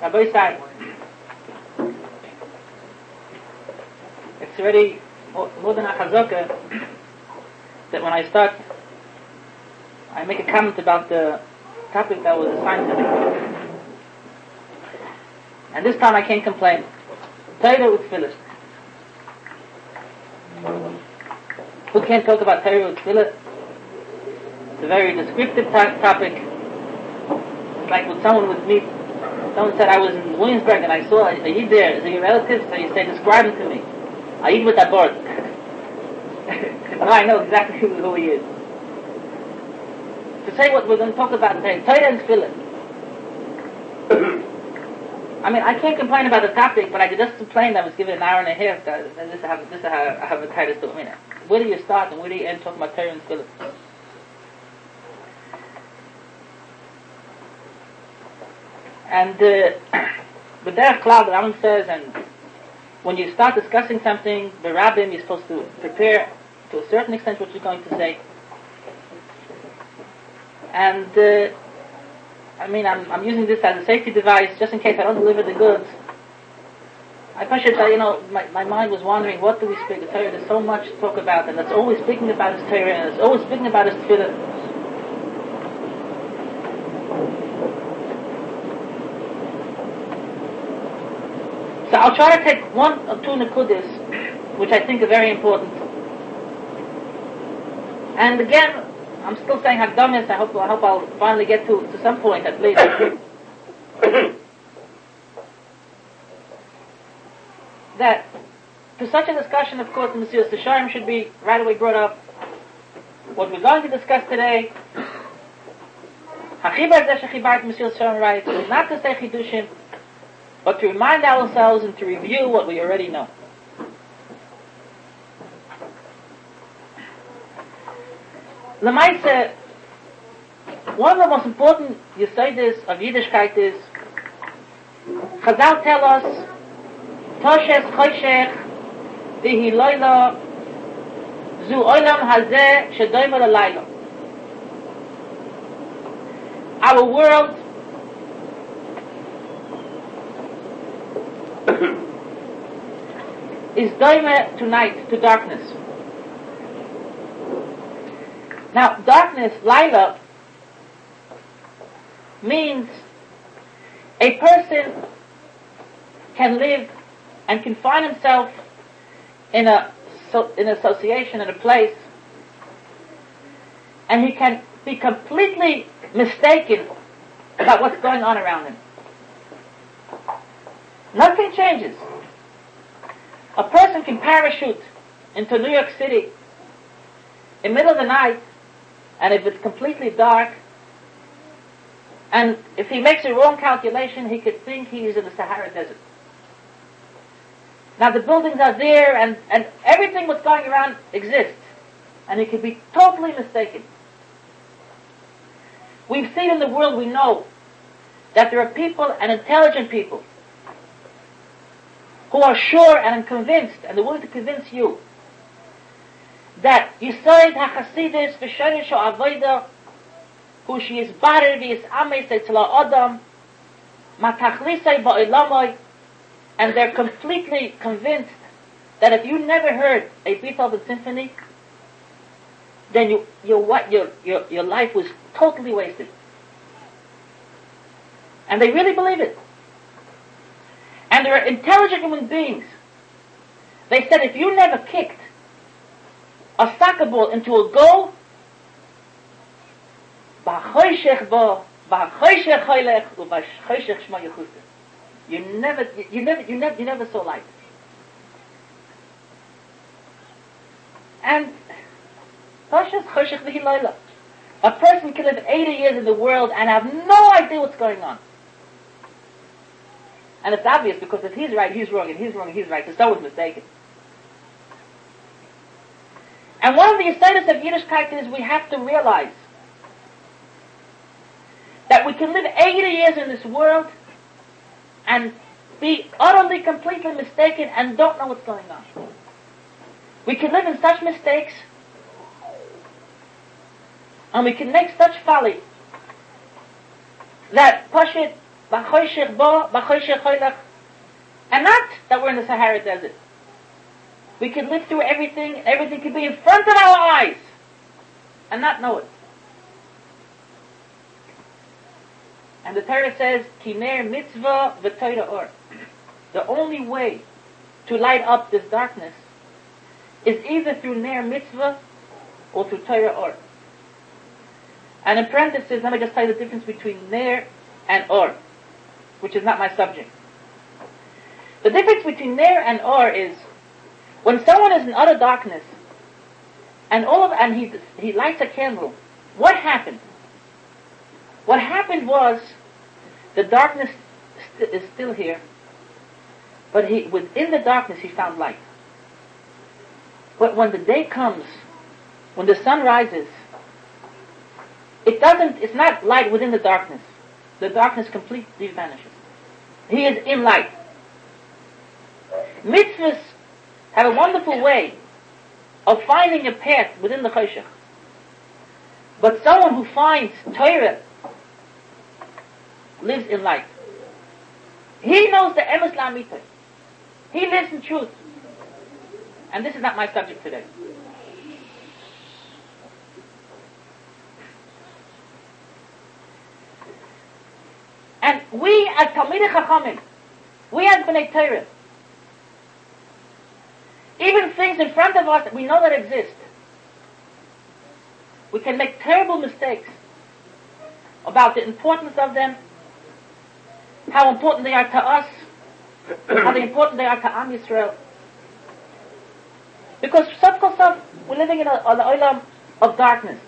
Rabbi side. It's already more than a chazaka that when I start, I make a comment about the topic that was assigned to me. And this time I can't complain. Torah with Tefillah. Who can't talk about Torah with Tefillah? It's a very descriptive topic. It's like when someone would meet, someone said I was in Williamsburg and I saw a, Yid there. Is he your relative? So you say, describe him to me. I eat with that board. now I know exactly who, he is. To say what we're going to talk about today, Torah and Tefillah. I mean, I can't complain about the topic, but I could just complained I was given an hour and a half. That, this is how this is how I have a title to. Mean, where do you start and where do you end talking about Torah and Tefillah? And uh, but there, the Rambam says, and when you start discussing something, the rabbin, you're supposed to prepare to a certain extent what you're going to say. And uh, I mean, I'm, I'm using this as a safety device just in case I don't deliver the goods. I it that, you know, my, my mind was wondering, what do we speak? The Torah, there's so much to talk about, and that's always speaking about his Torah, and it's always speaking about his Tefillah. So I'll try to take one or two nakudis, which I think are very important. And again, I'm still saying Hagdamis. I hope I hope I'll finally get to, to some point at least. that to such a discussion, of course, Mesillas Yesharim should be right away brought up. What we're going to discuss today, Hachibar Zeshachibart Mesillas Yesharim writes, not to say Chidushim, but to remind ourselves and to review what we already know. Lemaise, one of the most important Yisodis of Yiddishkeit is Chazal tell us Toshes Choshech Vihi Loila Zu Olam Hazeh Shedoim Layla Our world is doime tonight to darkness. Now, darkness, Lila, means a person can live and confine himself in a in association in a place, and he can be completely mistaken about what's going on around him. Nothing changes. A person can parachute into New York City in the middle of the night, and if it's completely dark, and if he makes a wrong calculation, he could think he is in the Sahara Desert. Now the buildings are there, and, and everything what's going around exists, and he could be totally mistaken. We've seen in the world, we know, that there are people, and intelligent people, who are sure and convinced, and they're willing to convince you, that Yisoid HaChasidis v'shorish ha'avoida who she is barer v'yis ameis etzla adam matachlisei ba'ilamoi and they're completely convinced that if you never heard a Beethoven symphony, then you, your, what, your, your, your life was totally wasted. And they really believe it. And they're intelligent human beings. They said if you never kicked a soccer ball into a goal, you never, you never, you never, you never saw light. And a person can live 80 years in the world and have no idea what's going on. And it's obvious because if he's right, he's wrong, and he's wrong, and he's right, so someone's mistaken. And one of the status of Yiddishkeit is we have to realize that we can live 80 years in this world and be utterly, completely mistaken and don't know what's going on. We can live in such mistakes and we can make such folly that Pashit, And not that we're in the Sahara Desert. We could live through everything, everything could be in front of our eyes, and not know it. And the Torah says, Kiner mitzvah v'toira or. The only way to light up this darkness is either through Ner mitzvah or through Torah or. And in parentheses, let me just tell you the difference between Ner and Or, which is not my subject. The difference between Ner and Or is when someone is in utter darkness and all of and he he lights a candle, what happened? What happened was the darkness st- is still here, but he within the darkness he found light. But when the day comes, when the sun rises, it doesn't, it's not light within the darkness. The darkness completely vanishes. He is in light. Mitzvahs have a wonderful way of finding a path within the Choshech. But someone who finds Torah lives in light. He knows the Emes La'amita. He lives in truth. And this is not my subject today. And we as Talmidei Chachamim, we as Bnei Torah, even things in front of us that we know that exist, we can make terrible mistakes about the importance of them, how important they are to us, how important they are to Am Yisrael. Because Sab Kosov, we're living in a, an olam of darkness.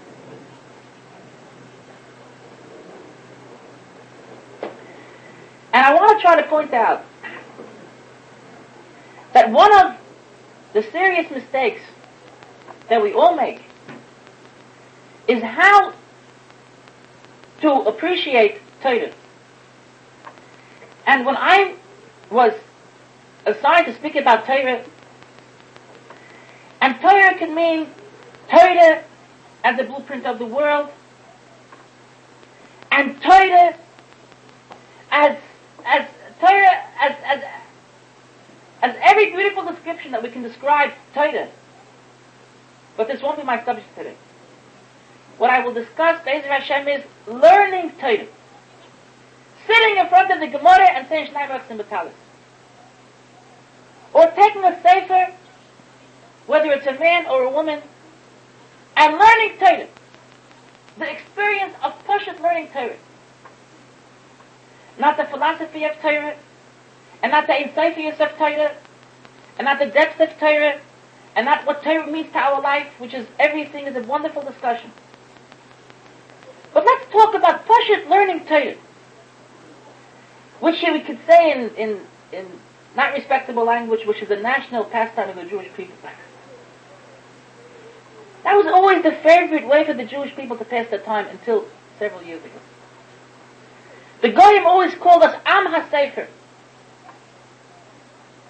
And I want to try to point out that one of the serious mistakes that we all make is how to appreciate Torah. And when I was assigned to speak about Torah, and Torah can mean Torah as the blueprint of the world, and Torah as as Torah as as as every beautiful description that we can describe Torah. But this won't be my subject today. What I will discuss, Be'ezer Hashem, is learning Torah. Sitting in front of the Gemara and saying Baruch and Batalis. Or taking a sefer, whether it's a man or a woman, and learning Torah. The experience of Pashut learning Torah. Not the philosophy of Torah, and not the insightfulness of Torah, and not the depth of Torah, and not what Torah means to our life, which is everything is a wonderful discussion. But let's talk about Pashut learning Torah, which we could say in, in, in not respectable language, which is a national pastime of the Jewish people. That was always the favorite way for the Jewish people to pass their time until several years ago. The Goyim always called us Am HaSefer.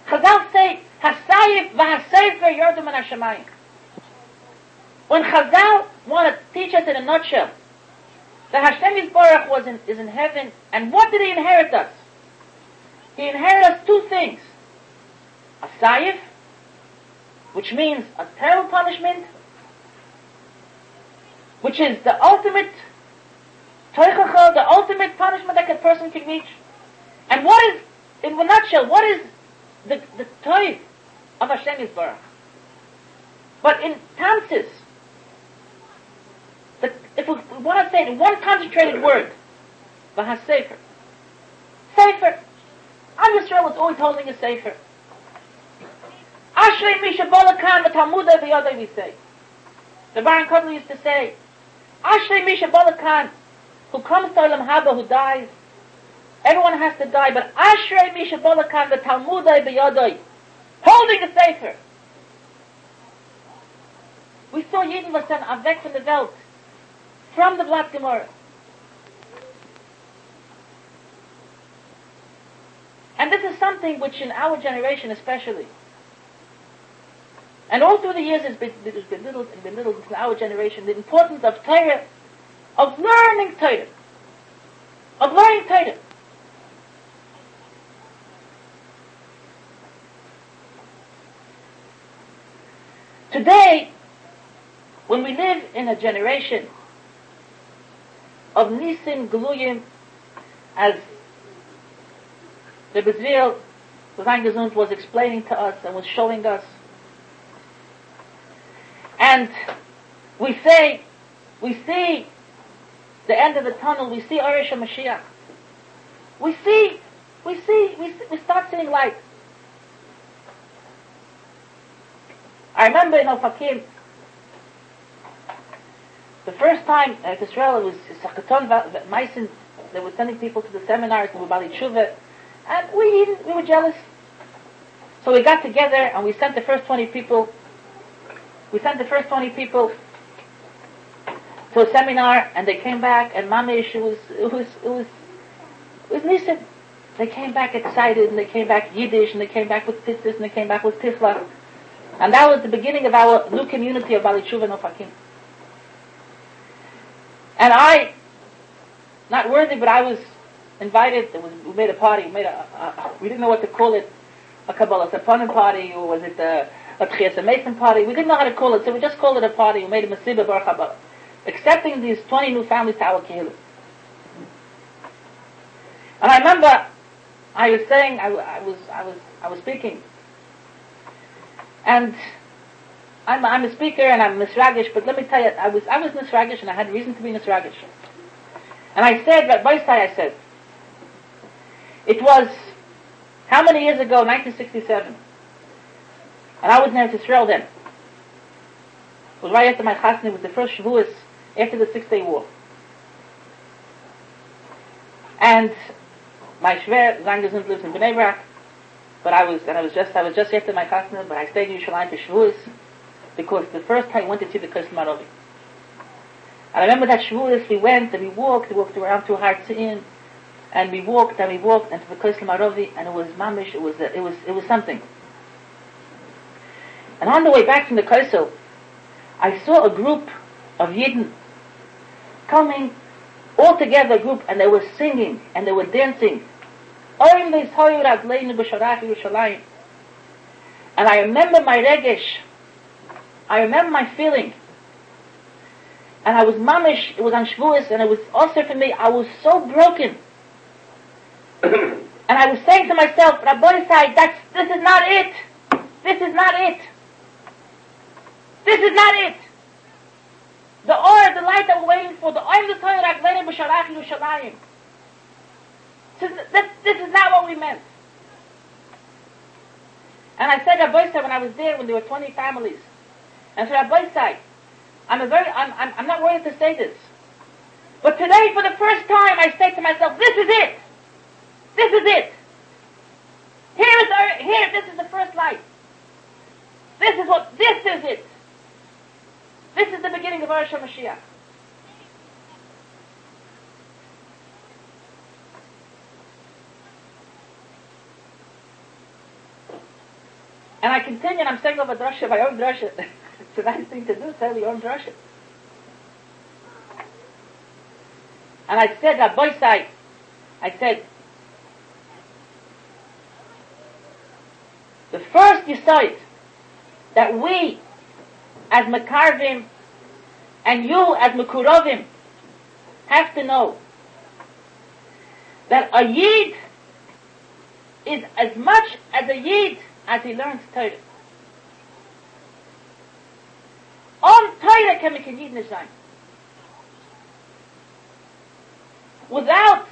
Chazal say, Hasayif v'Hasefer Yordum and Hashemayim. When Chazal want to teach us in a nutshell that Hashem Yisborach was in, is in heaven, and what did He inherit us? He inherited us two things. A sayif, which means a terrible punishment, which is the ultimate toichacha, the ultimate punishment that a person can reach. And what is, in a nutshell, what is the, the toy of Hashem Yisborach? But in Tansis, the, if we, want to say in one concentrated word, Vahasefer. Sefer. Am Yisrael was always holding a Sefer. Ashrei Misha Bolakan, the Talmud the other we say. The Baron Kotler used to say, Ashrei Misha Bolakan, who comes to Olam Haba, who dies. Everyone has to die, but Ashrei Misha Bolakan, the Talmud Biyadoi, holding a Sefer. We saw Yidden was sent Avek from the Welt, from the Blatt Gemara. And this is something which in our generation especially, and all through the years has been, there's been little and been little in our generation, the importance of Torah, of learning Torah, of learning Torah. Today, when we live in a generation of Nisim Gluyim, as the Bezriel Gesund was explaining to us and was showing us, and we say, we see the end of the tunnel, we see Arish Mashiach. We see, we see, we, see, we start seeing light. I remember in Ofakim, the first time at Israel, it was Sakaton Meissen, they were sending people to the seminars, and we Tshuva, and we didn't, we were jealous. So we got together and we sent the first 20 people, we sent the first 20 people to a seminar, and they came back, and Mamish, it was, it was, it was, it was Nisan. They came back excited, and they came back Yiddish, and they came back with Tzitzis, and they came back with Tifla. And that was the beginning of our new community of Bali Tshuva and Ofakim. And I, not worthy, but I was invited. Was, we made a party. We made a, a, a we didn't know what to call it, a Kabbalah Sapanim party, or was it a, a Tchias Mason party? We didn't know how to call it, so we just called it a party. We made a Masibah Bar Chabbalah. Accepting these 20 new families to our Kehillah. And I remember I was saying, I, I, was, I was, I was speaking, and I'm, I'm a speaker and I'm misragish, but let me tell you, I was, I was misragish and I had reason to be misragish. And I said, that side I said, it was, how many years ago, 1967, and I was in Israel then. It was right after my chasna, it was the first Shavuos after the Six Day War. And my Shver, Zangesund lives in Bnei Brak, but I was, and I was just, I was just after my chasna, but I stayed in Yerushalayim for Shavuos, because the first time I went to see the Kosel Marovi. And I remember that Shavuos, we went and we walked, we walked around through Har Tzin, and we walked and we walked into the Kosel Marovi, and it was mamish, it was, a, it was, it was something. And on the way back from the Kosel, I saw a group of Yidden coming all together, a group, and they were singing and they were dancing. And I remember my regesh. I remember my feeling. And I was mamish, it was on Shavuos, and it was also for me, I was so broken. and I was saying to myself, Rabbi Sai, that's, this is not it. This is not it. This is not it. The oil, the light that we're waiting for, the oil, the Torah, Raglenim, B'Sharach, Yerushalayim. This is not what we meant. And I said Rabbi Sai when I was there, when there were 20 families, and said Rabbi I'm a very, I'm, I'm, I'm not worthy to say this. But today, for the first time, I say to myself, this is it. This is it. Here is our, here, this is the first light. This is what, this is it. This is the beginning of our Mashiach. And I continue, and I'm saying over drasha, my own drasha. it's a nice thing to do, say your own drasha. And I said, that boy side, I said, the first decide that we as Makarvim and you as Makurovim have to know that a Yid is as much as a Yid as he learns Torah. On Torah can a Yid Nishayim. Without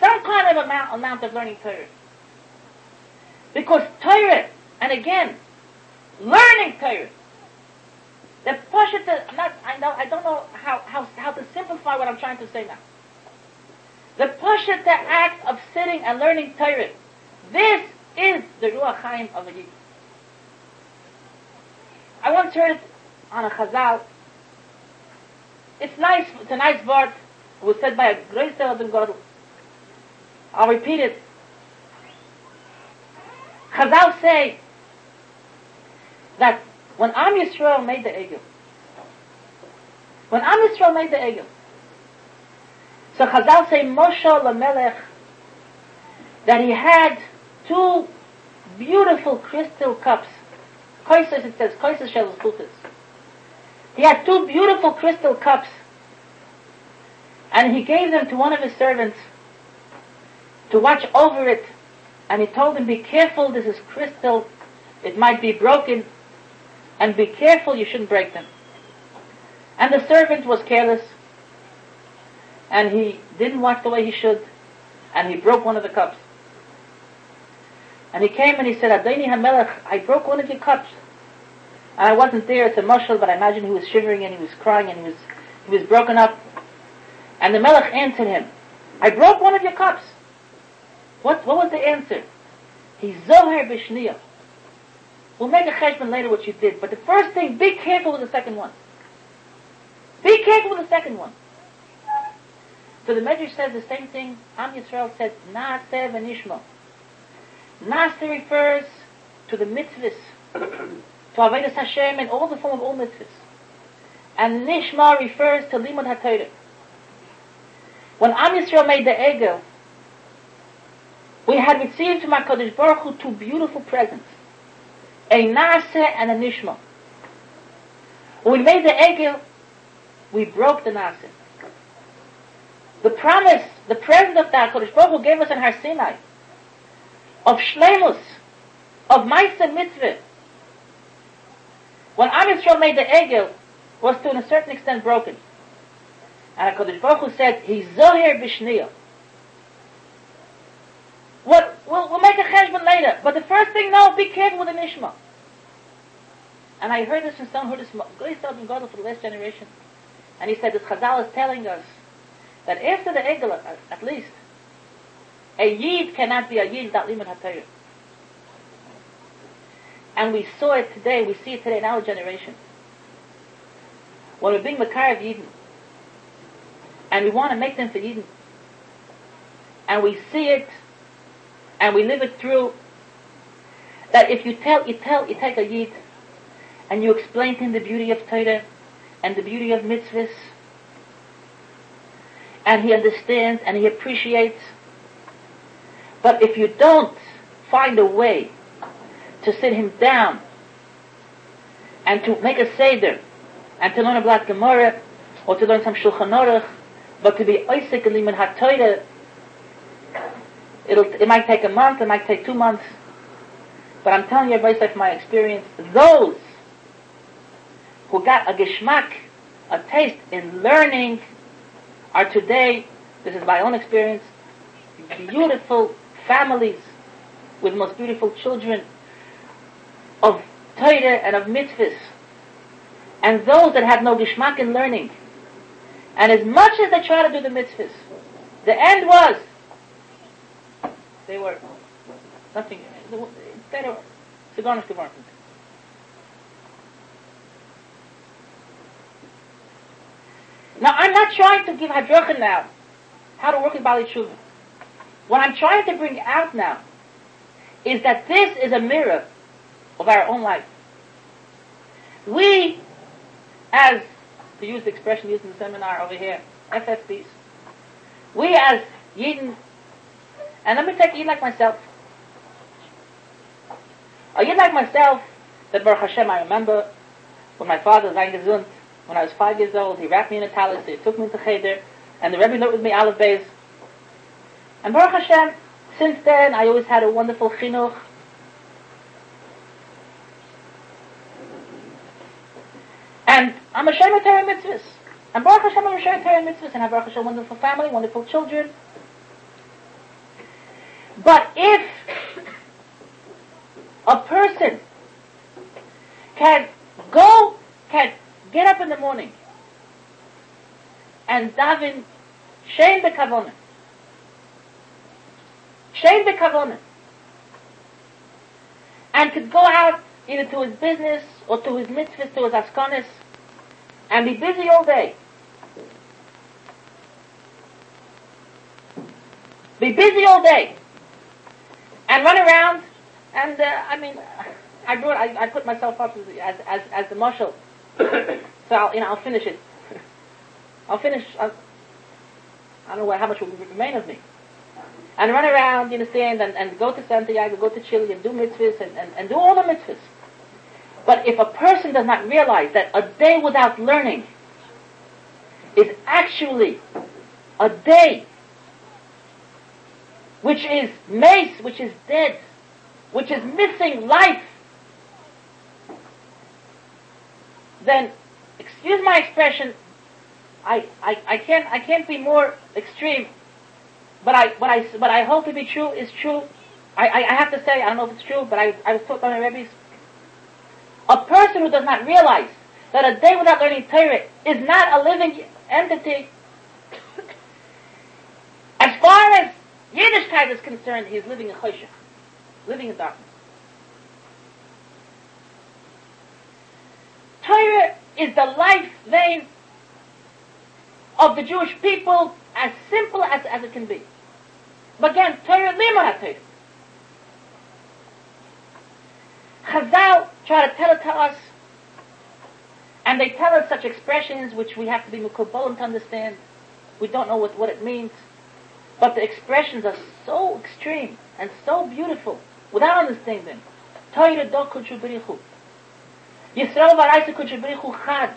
some kind of amount, amount of learning Torah. Because Torah, and again, learning Torah, the push Pashat, not, I know, I don't know how, how, how to simplify what I'm trying to say now. The Pashat, the act of sitting and learning Torah, this is the Ruach Chaim of a Yid. I once heard on a Chazal, it's nice, it's a nice word, it was said by a great Adam Gadol. I'll repeat it. Chazal say that when Am Yisrael made the Egel, when Am Yisrael made the Egel, so Chazal say Moshe Lamelech that he had two beautiful crystal cups. Koises, it says, Koises shel Zchutis. He had two beautiful crystal cups, and he gave them to one of his servants to watch over it, and he told him, be careful, this is crystal, it might be broken, and be careful, you shouldn't break them. And the servant was careless, and he didn't watch the way he should, and he broke one of the cups. And he came and he said, Adoni HaMelech, I broke one of your cups. And I wasn't there, it's a mushal, but I imagine he was shivering and he was crying and he was, he was broken up. And the Melech answered him, I broke one of your cups. What, what was the answer? He Zohar Bishniya. We'll make a cheshbon later what you did, but the first thing, be careful with the second one. Be careful with the second one. So the Medrash says the same thing. Am Yisrael said, Naaseh v'nishma. Naaseh refers to the mitzvahs, to Avodah Hashem and all the form of all mitzvahs. And Nishma refers to Limud HaTorah. When Am Yisrael made the Egel, we had received from HaKadosh Baruch Hu two beautiful presents. A Naaseh and a Nishma. When we made the Egel, we broke the Naaseh. The promise, the present of the HaKadosh Baruch Hu gave us in Har Sinai, of Shlemus, of Maisa Mitzvah. When Am Yisrael made the Egel, was to a certain extent broken. And HaKadosh Baruch Hu said, He's Zohar Bishniya. What, we'll, we'll make a cheshbon later, but the first thing, no, be careful with the Nishma. And I heard this from someone who this from God for the last generation. And he said, this Chazal is telling us that after the Egel, at least, a Yid cannot be a Yid without Limud HaTorah. And we saw it today, we see it today in our generation. When we bring Makar of Yidden, and we want to make them for Yidden, and we see it, and we live it through, that if you tell, you tell, you take a Yid, and you explain to him the beauty of Torah, and the beauty of mitzvahs, and he understands, and he appreciates, but if you don't find a way to sit him down and to make a Seder and to learn a Blatt Gemara or to learn some Shulchan Aruch, but to be Isaac and Liman HaToyre, it'll, it might take a month, it might take two months, but I'm telling you based on my experience, those who got a geschmack, a taste in learning, are today, this is my own experience, beautiful families with most beautiful children of Torah and of mitzvahs. And those that have no geschmack in learning. And as much as they try to do the mitzvahs, the end was they were nothing. They were Sigonis geworden. Now, I'm not trying to give Hadracha now how to work in Bali Tshuva. What I'm trying to bring out now is that this is a mirror of our own life. We, as to use the expression used in the seminar over here, FFBs, we as Yidden, and let me take Yid like myself. A Yid like myself, that Baruch Hashem, I remember when my father was eingesund, when I was five years old, he wrapped me in a talus, he took me into Cheder, and the Rebbe noted with me Aleph Beis, and Baruch Hashem, since then, I always had a wonderful chinuch. And I'm a Shem Torah mitzvahs. And Baruch Hashem, I'm a Shem Torah mitzvahs. And I Baruch Hashem, wonderful family, wonderful children. But if a person can go, can get up in the morning and daven Shem Bekavonah, Shein bekavona. And could go out either to his business or to his mitzvahs, to his askonis, and be busy all day. Be busy all day. And run around, and uh, I mean, I brought, I, I put myself up as, as, as, the marshal. so I'll, you know, I'll finish it. I'll finish, I'll, I don't know how much will remain of me and run around, you understand, and, and go to Santiago, go to Chile, and do mitzvahs, and, and, and do all the mitzvahs. But if a person does not realize that a day without learning is actually a day which is mace, which is dead, which is missing life, then, excuse my expression, I, I, I can't I can't be more extreme, but I what I what I hold to be true is true. I, I, I have to say I don't know if it's true, but I I was taught by my rabbis. A person who does not realize that a day without learning Torah is not a living entity. As far as Yiddishkeit is concerned, he is living in choshech, living in darkness. Torah is the life vein of the Jewish people as simple as, as it can be. But again, Torah lima Torah. Chazal try to tell it to us, and they tell us such expressions which we have to be mukubalim to understand. We don't know what, what it means. But the expressions are so extreme and so beautiful without understanding. Torah do kudshu berichu. Yisrael v'araisa kudshu berichu chad.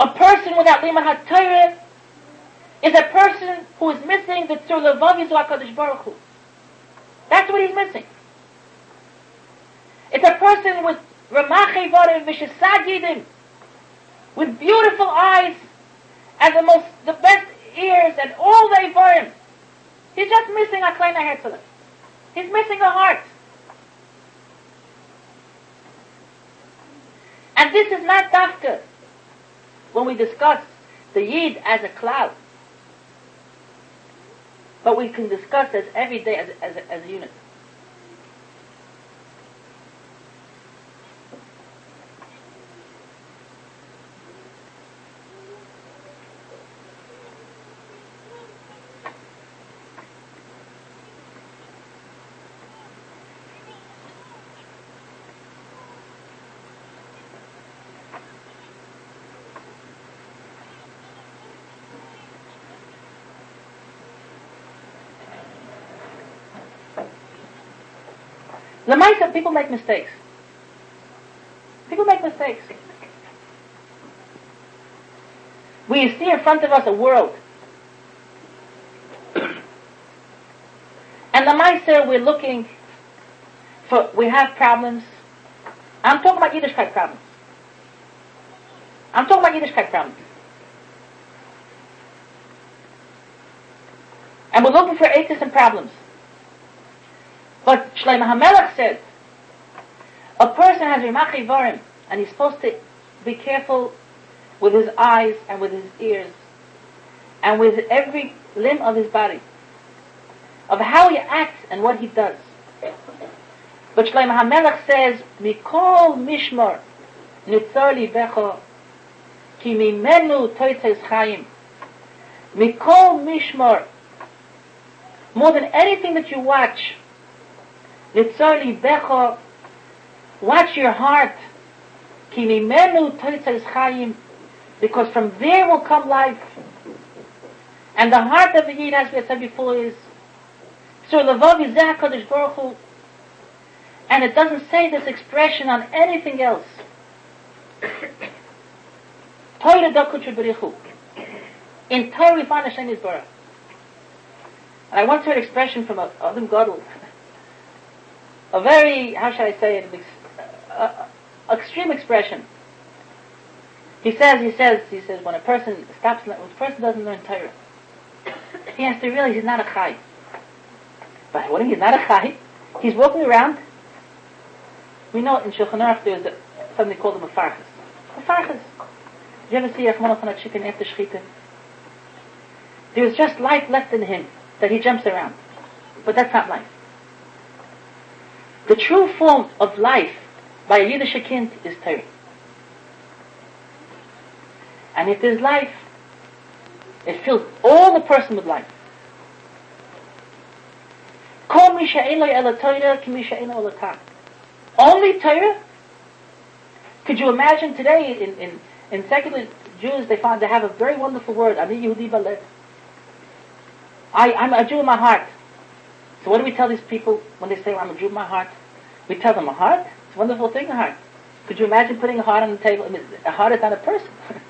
A person without Lima HaTorah is a person who is missing the Tzur Levav Yizu HaKadosh Baruch Hu. That's what he's missing. It's a person with Ramache Varim Vishesad Yidim, with beautiful eyes and the most, the best ears and all the Ivarim. He's just missing a kleiner Herzl. He's missing a heart. And this is not dafka when we discuss the Yid as a cloud. But we can discuss this every day as, as, as a unit. The mindset, people make mistakes. People make mistakes. We see in front of us a world. and the mindset we're looking for, we have problems. I'm talking about Yiddishkeit problems. I'm talking about Yiddishkeit problems. And we're looking for atheists and problems. But Shlomo HaMelech said, a person has Rimachi Varim, and he's supposed to be careful with his eyes and with his ears, and with every limb of his body, of how he acts and what he does. But Shlomo HaMelech says, Mikol Mishmor, Nitzor Libecho, Ki Mimenu Toitzes Chaim. Mikol Mishmor, more than anything that you watch, Libecho, watch your heart. Ki because from there will come life. And the heart of the Yid, as we said before, is so levav yizeh HaKadosh Baruch Hu. And it doesn't say this expression on anything else. Torah dokutra berichu. In Torah we find Hashem Yisbarach. And I once heard an expression from Adam Gadol, a very, how should I say it, ex- uh, extreme expression. He says, he says, he says, when a person stops, when a person doesn't learn Torah, he has to realize he's not a chai. But mean he's not a chai? He's walking around. We know in Shulchan Aruch there's a, something called a mefarchas. Mefarchas. Did you ever see a chmona on a chicken after shechita? There's just life left in him that he jumps around. But that's not life. The true form of life by Yiddish kind is Torah. And if there's life, it fills all the person with life. Only Torah? Could you imagine today in, in, in secular Jews they find they have a very wonderful word, Ani Yehudi. I, I'm a Jew in my heart. So what do we tell these people when they say I'm a Jew my heart? We tell them a heart. It's a wonderful thing, a heart. Could you imagine putting a heart on the table? I mean, a heart is not a person.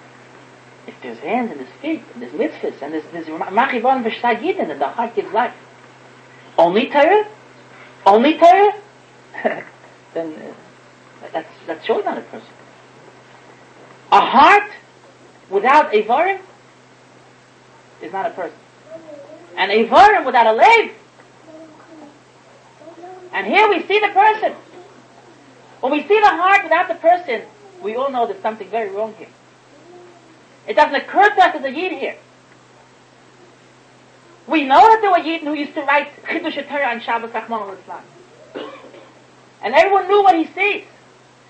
if there's hands and there's feet and there's mitzvahs and there's, there's machivon v'shtagidin and the heart gives life. Only Torah? Only Torah? then uh, that's, that's surely not a person. A heart without a varim is not a person. And a varim without a leg. And here we see the person. When we see the heart without the person, we all know there's something very wrong here. It doesn't occur to us as a yid here. We know that there were Yidden who used to write Chidush Torah on Shabbos Rachmana litzlan. And everyone knew what he sees.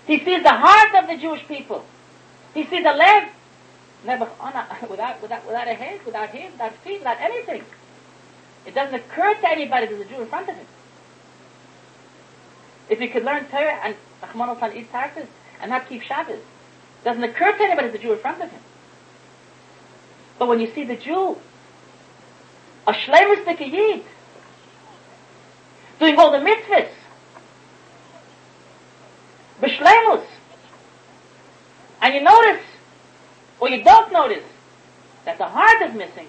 He sees the heart of the Jewish people. He sees the leg, oh, without, without, without a head, without without feet, without anything. It doesn't occur to anybody there's a Jew in front of him. If he could learn Torah and Rachman al eat tarkas and not keep Shabbos, doesn't occur to anybody a Jew in front of him. But when you see the Jew a shlemus yid, doing all the mitzvahs, b'shlemus, and you notice, or you don't notice, that the heart is missing,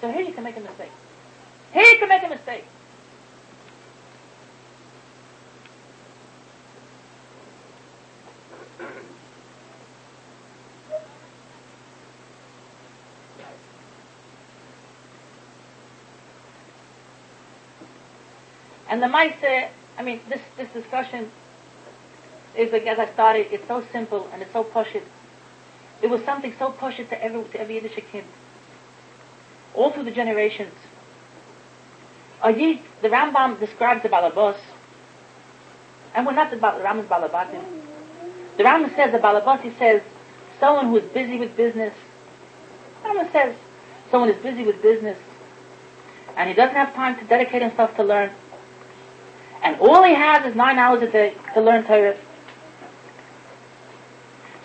so here you can make a mistake. Here you can make a mistake. And the Maisa, I mean, this, this discussion is like, as I started, it's so simple and it's so pushit. It was something so pushit to every, to every Yiddish kid. All through the generations. Yid, the Rambam describes the Balabos, and we're not the Rambam's Balabatim. The Rambam says the Balabos, he says, someone who is busy with business. The Rambam says, someone is busy with business, and he doesn't have time to dedicate himself to learn and all he has is nine hours a day to learn Torah.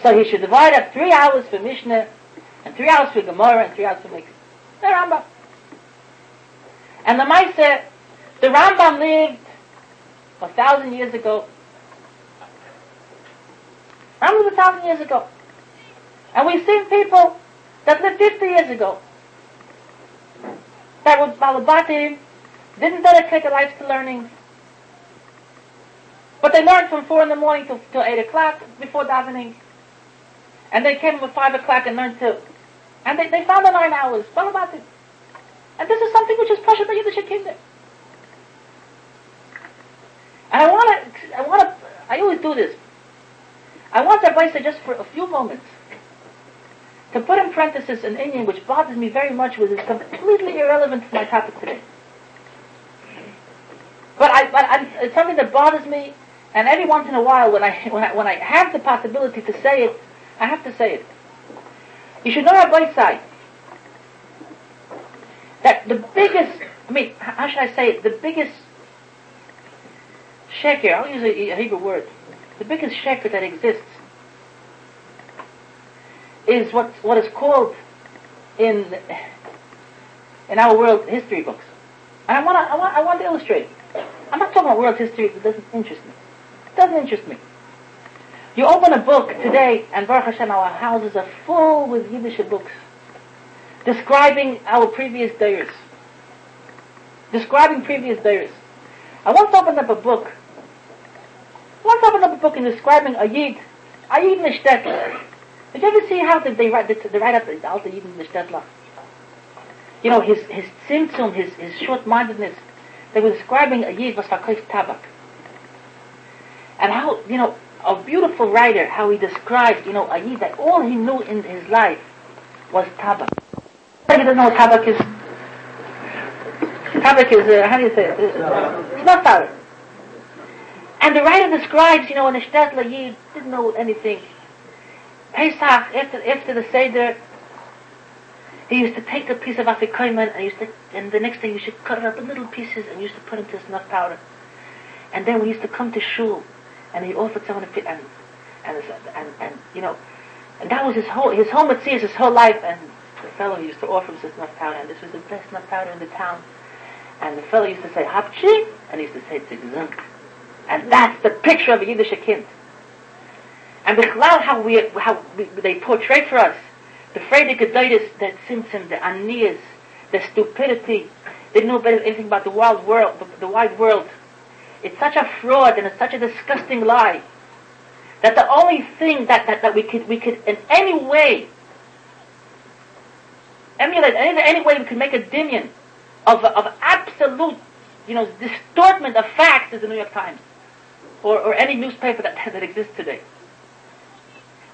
So he should divide up three hours for Mishnah, and three hours for Gemara, and three hours for Mikra. The Rambam. And the Maisa, the Rambam lived a thousand years ago. Rambam lived a thousand years ago. And we've seen people that lived 50 years ago that were Balabatim, didn't dedicate their lives to learning, but they learned from four in the morning till, till eight o'clock before davening. And they came at five o'clock and learned till, and they, they found the nine hours. What? And this is something which is precious in the Yiddish kingdom. And I want to, I want to, I always do this. I want to say just for a few moments to put in parenthesis an inyan which bothers me very much, which is completely irrelevant to my topic today. But I, but I, it's something that bothers me and every once in a while, when I, when I, when I have the possibility to say it, I have to say it. You should know both sides that the biggest, I mean, how should I say it? The biggest sheker, I'll use a, a Hebrew word, the biggest sheker that exists is what, what is called in, in our world history books. And I want I want, I want to illustrate. I'm not talking about world history, it doesn't interest me It doesn't interest me. You open a book today, and Baruch Hashem, our houses are full with Yiddish books describing our previous days. Describing previous days. I once opened up a book. I once opened have another book in describing a Yid, a Yid Nishtetler. Did you ever see how they, they write, they write up the Alta Yid Nishtetler? You know, his, his tzimtzum, his, his short-mindedness. They were describing a Yid was verkauft tabak and how, you know, a beautiful writer, how he described, you know, a yid, that all he knew in his life was tabak. Anybody doesn't know what tabak is? Tabak is, uh, how do you say it? It's not powder. And the writer describes, you know, in the Shtadler Yid didn't know anything. Pesach, after, after the Seder, he used to take a piece of afikoyman and used to, and the next day he should cut it up in little pieces and used to put into snuff powder. And then we used to come to shul, and he offered someone a fit, and, and, and, and, you know, and that was his whole, his whole mitzvah, his whole life, and the fellow used to offer him this snuff powder, and this was the best snuff powder in the town, and the fellow used to say, hapchi, and he used to say, tzigzunk. And that's the picture of a Yiddish kind. And Bichlal, how we, how we, they portray for us the Freudige Gedeitis, the Tzimtzum, the Anias, the stupidity. They know better anything about the wild world, the, the wide world. It's such a fraud and it's such a disgusting lie that the only thing that, that, that we could we could in any way emulate any, any way we could make a dimion of of absolute you know distortment of facts is the New York Times or, or any newspaper that that exists today.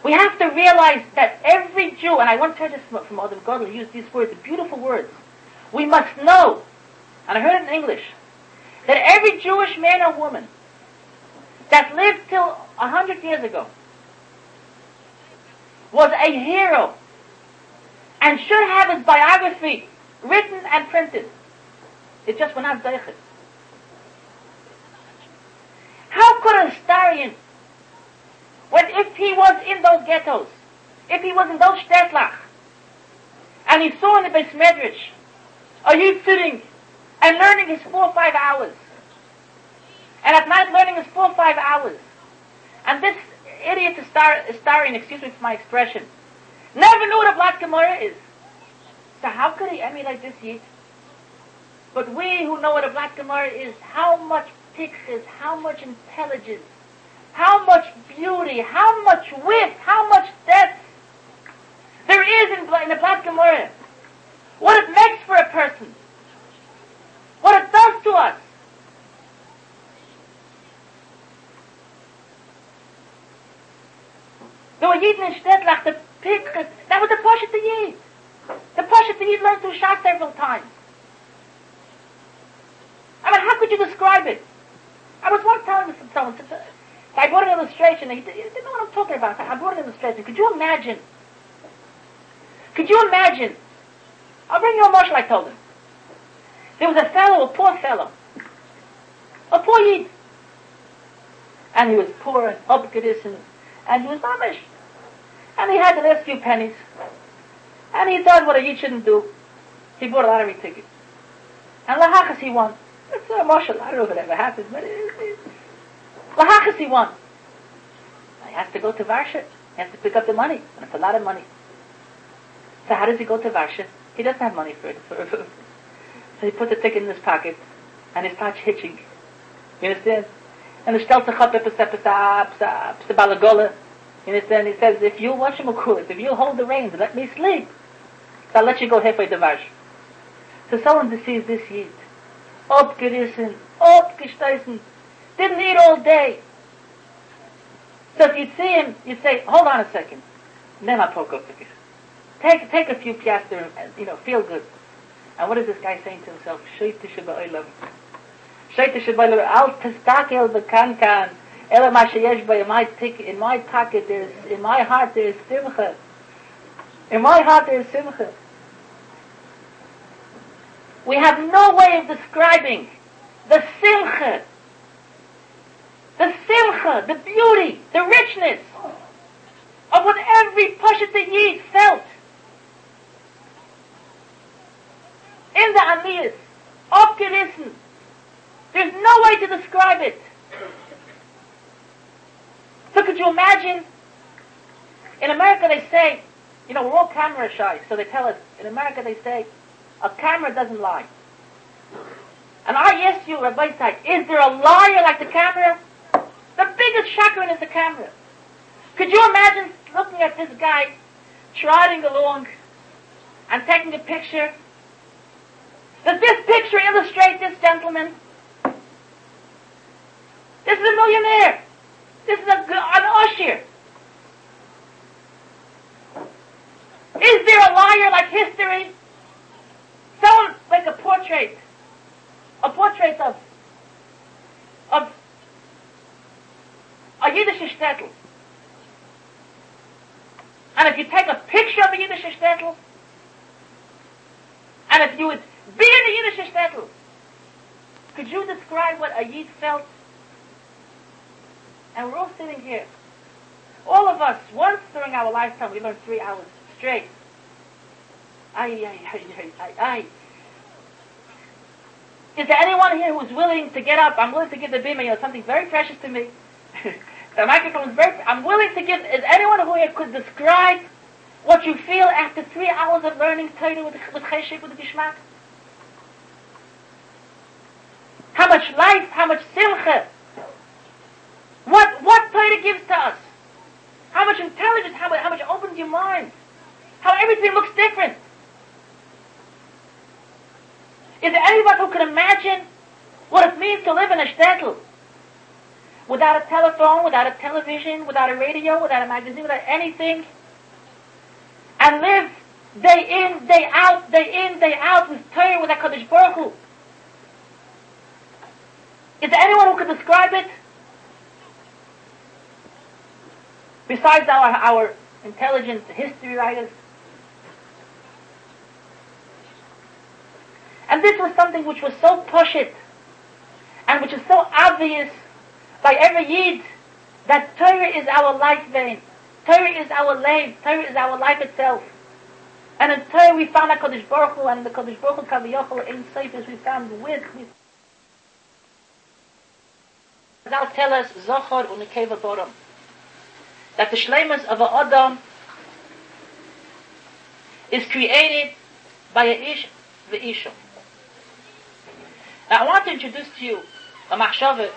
We have to realize that every Jew, and I once heard this from, from Adam Godel, used these words, beautiful words. We must know, and I heard it in English, that every Jewish man or woman that lived till a hundred years ago was a hero and should have his biography written and printed. It just went out zeichet. How could a historian, when if he was in those ghettos, if he was in those shtetlach, and he saw in the Beis Medrash, a youth sitting and learning his four or five hours, and at night learning his four or five hours, and this idiot historian, excuse me for my expression, never knew what a Blatt Gemara is. So how could he emulate this yid? But we who know what a blatt Gemara is, how much pictures, how much intelligence, how much beauty, how much wit, how much depth there is in, in the Blatt Gemara. What it makes for a person. What it does to us. There were Yidden in Shtetlach, the Pinchas, that was the Poshet the Yid. The Poshet the Yid learned through Shach several times. I mean, how could you describe it? I was once telling someone, I brought an illustration, he didn't know what I'm talking about. I brought an illustration. Could you imagine? Could you imagine? I'll bring you a mashal, I told him. There was a fellow, a poor fellow. A poor Yid. And he was poor and upgraded and, and he was mamish. And he had the last few pennies. And he thought what a Yid shouldn't do. He bought a lottery ticket. And Lahachas he won. A mashal. I don't know if it ever happened, but Lahachas he won. He has to go to Varsha. He has to pick up the money. And it's a lot of money. So how does he go to Varsha? He doesn't have money for it. so he put the ticket in his pocket and he starts hitching. You understand? And the psa, balagola. You understand? He says, if you watch him if you hold the reins let me sleep, so I'll let you go halfway to Vash. So someone sees this yid. Abgerissen, abgestoßen, didn't eat all day. So if you'd see him, you'd say, hold on a second. Then I'll poke up the Take, take a few piaster and, you know, feel good. And what is this guy saying to himself? Shaita Shabba'ilam. Shaita Shabba'ilam. Al testakel bekankan. Ela ma sheyesh ba in my ticket, in my pocket there's, in my heart there's simcha. In my heart there's simcha. We have no way of describing the simcha, the simcha, the beauty, the richness of what every Pashat Yid felt in the Aniyas, abgerissen. There's no way to describe it. So could you imagine? In America they say, you know, we're all camera shy, so they tell us, in America they say, a camera doesn't lie. And I ask you, Rabbosai, is there a liar like the camera? The biggest chagrin is the camera. Could you imagine looking at this guy trotting along and taking a picture does this picture illustrate this gentleman? This is a millionaire. This is a, an oisher. Is there a liar like history? Someone like a portrait, a portrait of of a Yiddish shtetl. And if you take a picture of a Yiddish shtetl, and if you would be in the Yiddish shtetl. Could you describe what a Yid felt? And we're all sitting here. All of us, once during our lifetime, we learned three hours straight. Ay, ay, ay, ay, ay, ay. Is there anyone here who's willing to get up? I'm willing to give the bima, you know, something very precious to me. the microphone is very, I'm willing to give, is anyone who here could describe what you feel after three hours of learning Torah with, with Cheshik, with the Gishmak? How much life, how much simcha. What, what Torah gives to us? How much intelligence, how much, how much opens your mind? How everything looks different. Is there anybody who can imagine what it means to live in a shtetl? Without a telephone, without a television, without a radio, without a magazine, without anything. And live day in, day out, day in, day out with Torah, with HaKadosh Baruch Hu. Is there anyone who can describe it? Besides our, our intelligent history writers. And this was something which was so pushit and which is so obvious by every Yid that Torah is our life vein. Torah is our life. Torah is our life itself. And in Torah we found a Kodesh Baruch Hu, and the Kodesh Baruch Hu Kaviyachol in Seifers we found with. Zal tell us Zohar und Nekeva Boram that the shlemus of a Adam is created by a Ish v'Isha. Now I want to introduce to you a machshava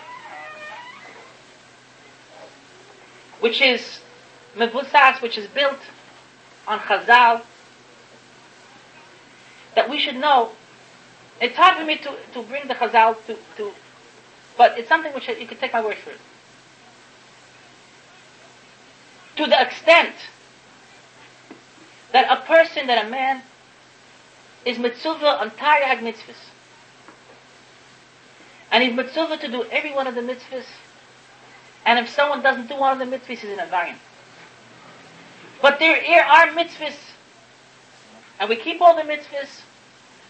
which is mevusas, which is built on Chazal, that we should know. It's hard for me to, to bring the Chazal to, to, but it's something which you can take my word for it. To the extent that a person, that a man, is mitzvah on Tariyag mitzvahs, and he's mitzvah to do every one of the mitzvahs. And if someone doesn't do one of the mitzvahs, he's in a variant. But there are mitzvahs, and we keep all the mitzvahs,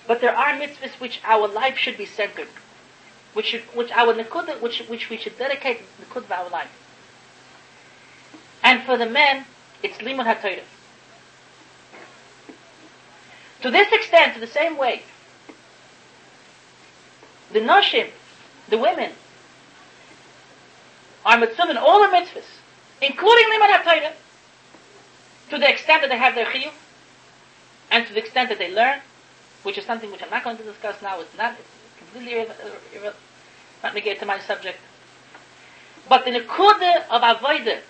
but there are mitzvahs which our life should be centered, which which our nikud, which which we should dedicate the nikud of our life. And for the men, it's limud haTorah. To this extent, to the same way, the noshim the women are mitzvah in all the mitzvahs, including limud HaTorah, to the extent that they have their chiyuv, and to the extent that they learn, which is something which I'm not going to discuss now. It's not it's completely irre- irre- not negated to my subject. But in the nekuda of avodah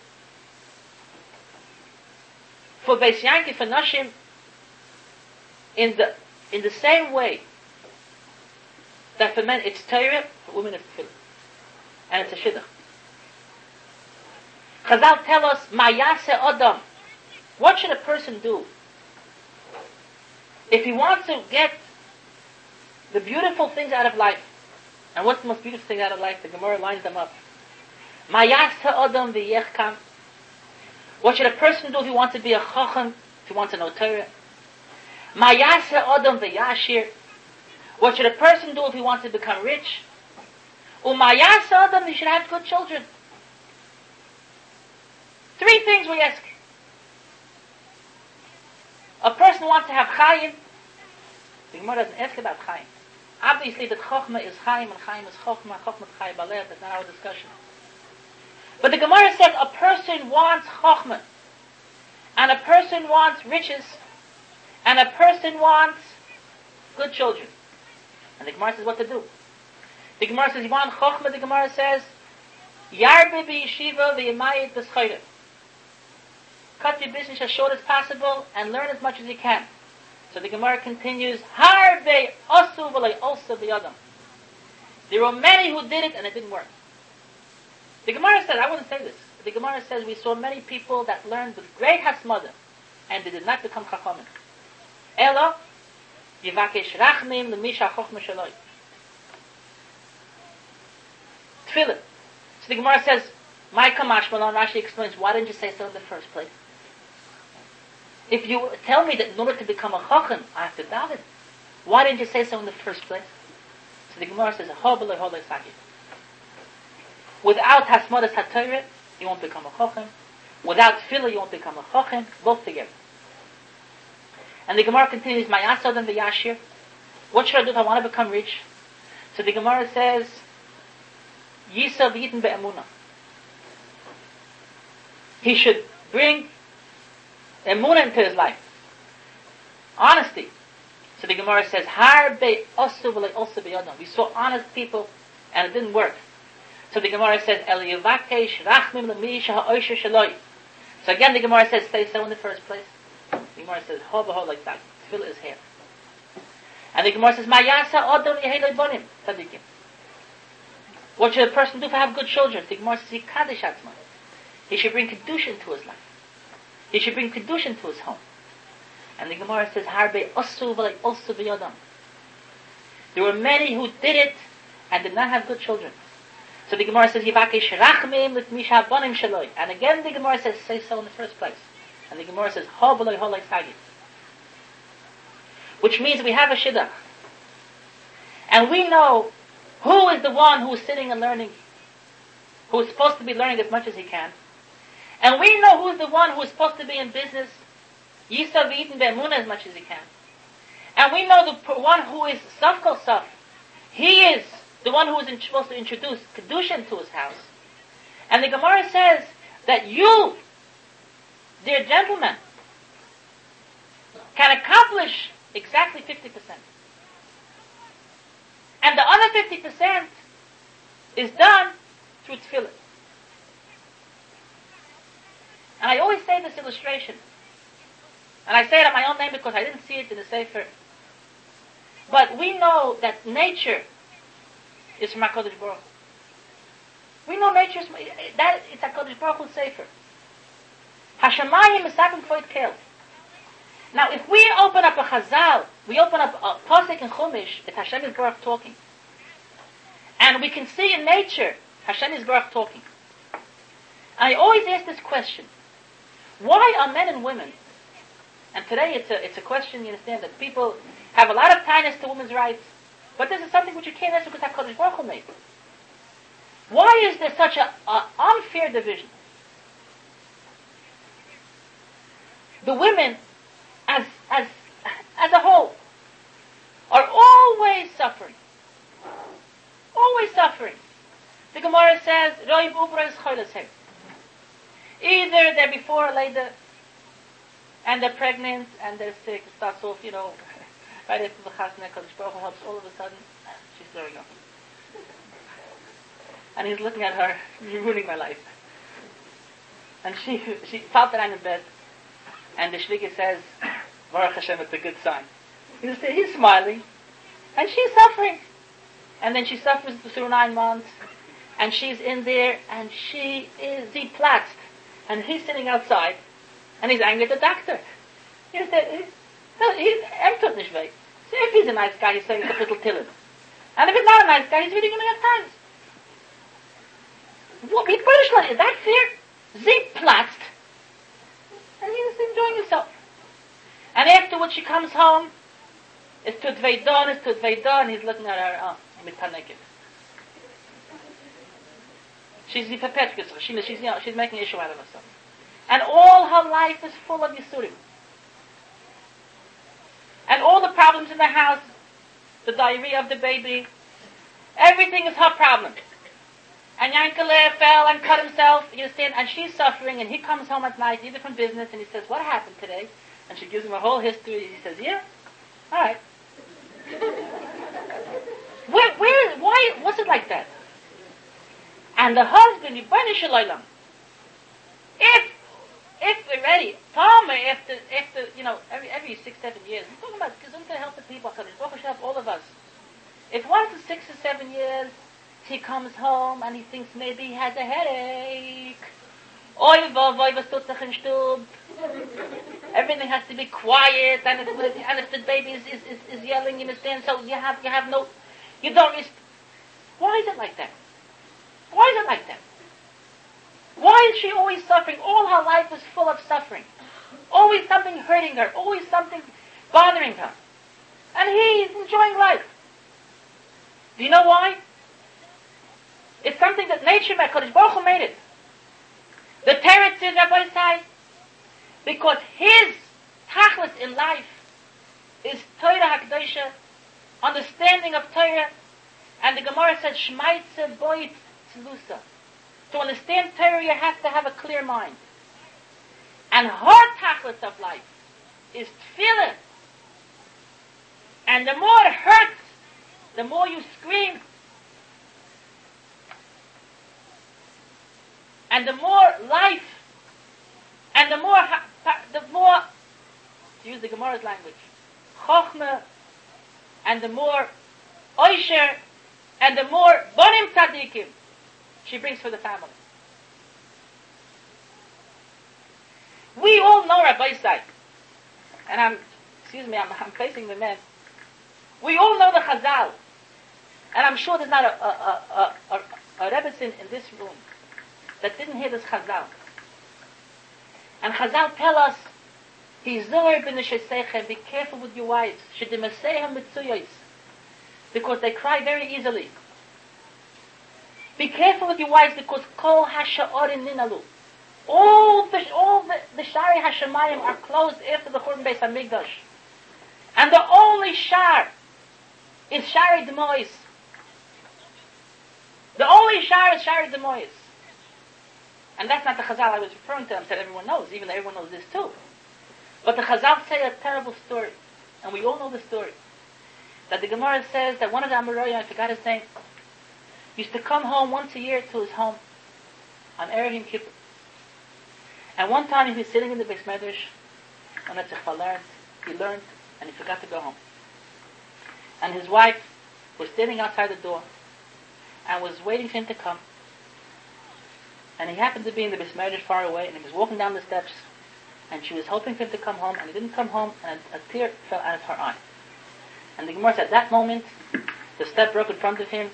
for Beis Yanki for Nashim in the in the same way that for men it's Torah, for women it's Tefillah. And it's a Shidduch. Chazal tell us, Mayase Adam. What should a person do? If he wants to get the beautiful things out of life, and what's the most beautiful thing out of life? The Gemara lines them up. Mayase Adam v'yechkam. What should a person do if he wants to be a chacham, if he wants to know Torah? Mayase Adam v'yashir. What should a person do if he wants to become rich? Umayas Adam, he should have good children. Three things we ask. A person wants to have chayim. The Gemara doesn't ask about chayim. Obviously, that chokhmah is chayim and chayim is chokhmah. Chokhmah chayim baleh. That's not our discussion. But the Gemara says a person wants chokhmah, and a person wants riches, and a person wants good children. And the Gemara says what to do. The Gemara says, you want the Gemara says, Yarbe be yeshiva v'yamayit b'schayre. Cut your business as short as possible and learn as much as you can. So the Gemara continues, Harbe osu v'lay osa b'yadam. There were many who did it and it didn't work. The Gemara said, I wouldn't say this. The Gemara says we saw many people that learned with great hasmada and they did not become chachamim. Elo, Chochma shaloi. Tefillah. So the Gemara says, my Kamash Malon Rashi explains, why didn't you say so in the first place? If you tell me that in order to become a chacham, I have to daven, why didn't you say so in the first place? So the Gemara says. Without Hasmodas HaTorah, you won't become a chacham. Without Tefillah, you won't become a chacham. Both together. And the Gemara continues, My Asad and the Yashir. What should I do if I want to become rich? So the Gemara says, Yisa v'yiten be'emuna. He should bring emuna into his life. Honesty. So the Gemara says, Harbe osu v'le osu b'yodam. We saw honest people, and it didn't work. So the Gemara says, El yivakesh rachmim l'mi sha'oisha shaloi. So again the Gemara says, say so in the first place. Gemara says, ho b'ho like that. Fill his hair. And the Gemara says, Ma yasa odom yeheloi bonim. Tzadikim. What should a person do to have good children? The Gemara says, he kaddish atzman. He should bring kedushin to his life. He should bring kedushin to his home. And the Gemara says, Harbe osu v'lei osu v'yodam. There were many who did it and did not have good children. So the Gemara says, Yivakesh rachmim with misha bonim shaloi. And again the Gemara says, say so in the first place. And the Gemara says, ho v'lei ho sagi. Which means we have a shidduch. And we know who is the one who is sitting and learning, who is supposed to be learning as much as he can. And we know who is the one who is supposed to be in business, Yisav Eden Be'emunah as much as he can. And we know the one who is Safkal Saf. He is the one who is supposed to introduce Kedushin to his house. And the Gemara says that you, dear gentlemen, can accomplish exactly 50%. And the other 50% is done through tefillah. And I always say this illustration. And I say it at my own name because I didn't see it in the Sefer. But we know that nature is from HaKadosh Baruch We know nature is, that it's HaKadosh Baruch Hu's Sefer. Hashemayim is for it. Now, if we open up a Chazal, we open up a Pasuk in Chumash, it's Hashem is Baruch talking. And we can see in nature, Hashem is Baruch talking. I always ask this question. Why are men and women, and today it's a, it's a question, you understand, that people have a lot of tightness to women's rights, but this is something which you can't answer because HaKadosh Baruch Hu made. Why is there such an unfair division? The women as, as, as a whole, are always suffering. Always suffering. The Gemara says, Ubra is Either they're before or later, and they're pregnant, and they're sick, it starts off, you know, right after the Chasna, Kodesh helps, all of a sudden, she's throwing up. And he's looking at her, you're ruining my life. And she, she felt that I'm in bed, and the Shliga says, Baruch Hashem, it's a good sign. He's, he's smiling, and she's suffering. And then she suffers through nine months, and she's in there, and she is deplatzt. And he's sitting outside, and he's angry at the doctor. He's nicht weg. So if he's a nice guy, he's saying a little tillin. And if he's not a nice guy, he's reading him at times. What, is that fair? Sie platzt. And he's enjoying himself. And afterwards she comes home, it's to done, it's to done, he's looking at her, oh, mit naked. She's perpetuous, she, she's, you know, she's making issue out of herself. And all her life is full of Yisurim. And all the problems in the house, the diarrhea of the baby, everything is her problem. And Yankele fell and cut himself, you understand, and she's suffering, and he comes home at night, either from business, and he says, what happened today? And she gives him a whole history. and He says, yeah, all right. where, where, why was it like that? And the husband, Yibani if, if we're ready, Palmer, after, after, you know, every, every six, seven years, we're talking about Gesundheit to help the people, Baruch help all of us. If once in six or seven years, he comes home and he thinks maybe he has a headache, Oy, in? Everything has to be quiet, and if, and if the baby is, is, is, is yelling, you understand, so you have, you have no, you don't, why is it like that? Why is it like that? Why is she always suffering? All her life is full of suffering. Always something hurting her, always something bothering her. And he's enjoying life. Do you know why? It's something that nature, Kodesh Baruch Hu made it. The Teretz is Rabbosai, because his tachlis in life is Torah HaKadoshah, understanding of Torah, And the Gemara says, Shmaitze boit tzlusa. To understand Torah, you have to have a clear mind. And her tachlis of life is tefillah. And the more it hurts, the more you scream. And the more life, and the more, the more, to use the Gemara's language, chokhmah, and the more oisher, and the more bonim tzadikim she brings for the family. We all know Rabbosai. And I'm, excuse me, I'm, I'm facing the men. We all know the Chazal. And I'm sure there's not a, a, a, a, a in this room that didn't hear this Chazal. And Chazal tell us, Hizor bin be careful with your wives. Shedimasehem mitzuyos. Because they cry very easily. Be careful with your wives because kol hasha'orin ninalu. All the all the, the shari hashemayim are closed after the Churban Beis Hamikdash, and the only shar is shari demois. The only shar is shari demois. And that's not the Chazal I was referring to. I said everyone knows, even though everyone knows this too. But the Chazal say a terrible story, and we all know the story. That the Gemara says that one of the Amoraim, I forgot his name, used to come home once a year to his home on Erev Kippur. And one time he was sitting in the Beis Medrash, and Etzich learned, he learned, and he forgot to go home. And his wife was standing outside the door, and was waiting for him to come. And he happened to be in the Medrash far away, and he was walking down the steps, and she was hoping for him to come home, and he didn't come home, and a, a tear fell out of her eye. And the Gemara said, at that moment, the step broke in front of him,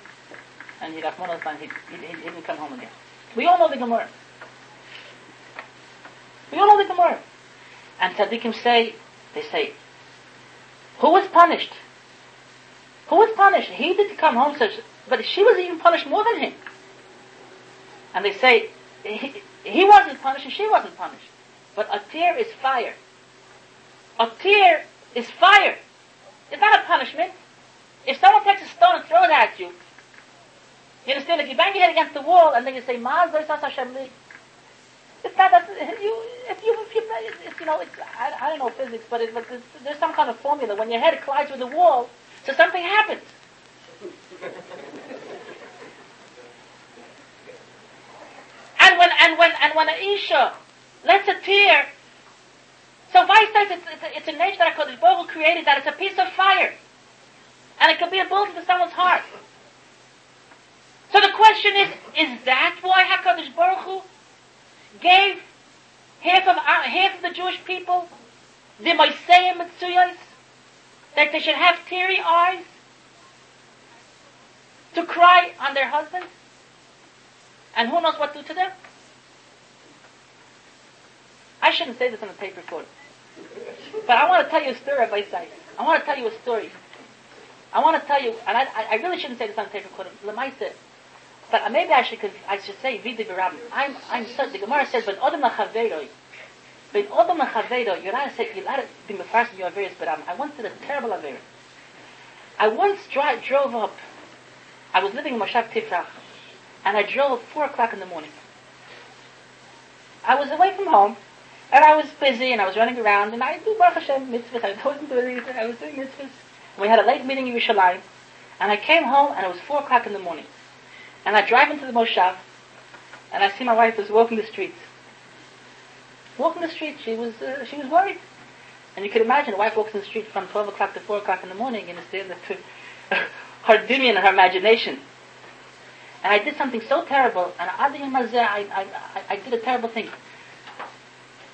and he, he, he, he didn't come home again. We all know the Gemara. We all know the Gemara. And tzaddikim say, they say, who was punished? Who was punished? He didn't come home, such, but she was even punished more than him. And they say, he, he wasn't punished and she wasn't punished. But a tear is fire. A tear is fire. It's not a punishment. If someone takes a stone and throws it at you, you understand? If you bang your head against the wall and then you say, Maz Hashem it's not that you if you if you it's, you know it's I, I don't know physics, but it's, there's, there's some kind of formula. When your head collides with the wall, so something happens. and when and an isha lets a tear, so Vice says it's, it's, a, it's a nature that Hakadosh Baruch created that it's a piece of fire, and it could be a bullet to someone's heart. So the question is: Is that why Hakadosh Baruch Hu gave half of uh, half of the Jewish people the Moiseiah Mitzuyos, that they should have teary eyes to cry on their husbands? And who knows what to do to them? I shouldn't say this on a tape recorder. But I want to tell you a story of Isai. I want to tell you a story. I want to tell you, and I, I really shouldn't say this on a tape recorder. Lemaisa, but maybe I should, I should say, Vidi. I'm, I'm so, the Gemara says, but Odom Lachaveiroi, but Odom Lachaveiroi, you're not say, you're not being the first in your various Birabim. Um, I once did a terrible Aver. I once dri- drove up, I was living in Moshav Tifrach, and I drove at 4 o'clock in the morning. I was away from home, and I was busy, and I was running around, and I do Baruch Hashem mitzvahs, I wasn't doing anything, I was doing mitzvahs. We had a late meeting in Yerushalayim, and I came home, and it was 4 o'clock in the morning. And I drive into the Moshav, and I see my wife was walking the streets. Walking the streets, she was uh, she was worried. And you can imagine a wife walks in the street from 12 o'clock to 4 o'clock in the morning, and it's there her dimion and her imagination. And I did something so terrible, and I, I, I did a terrible thing.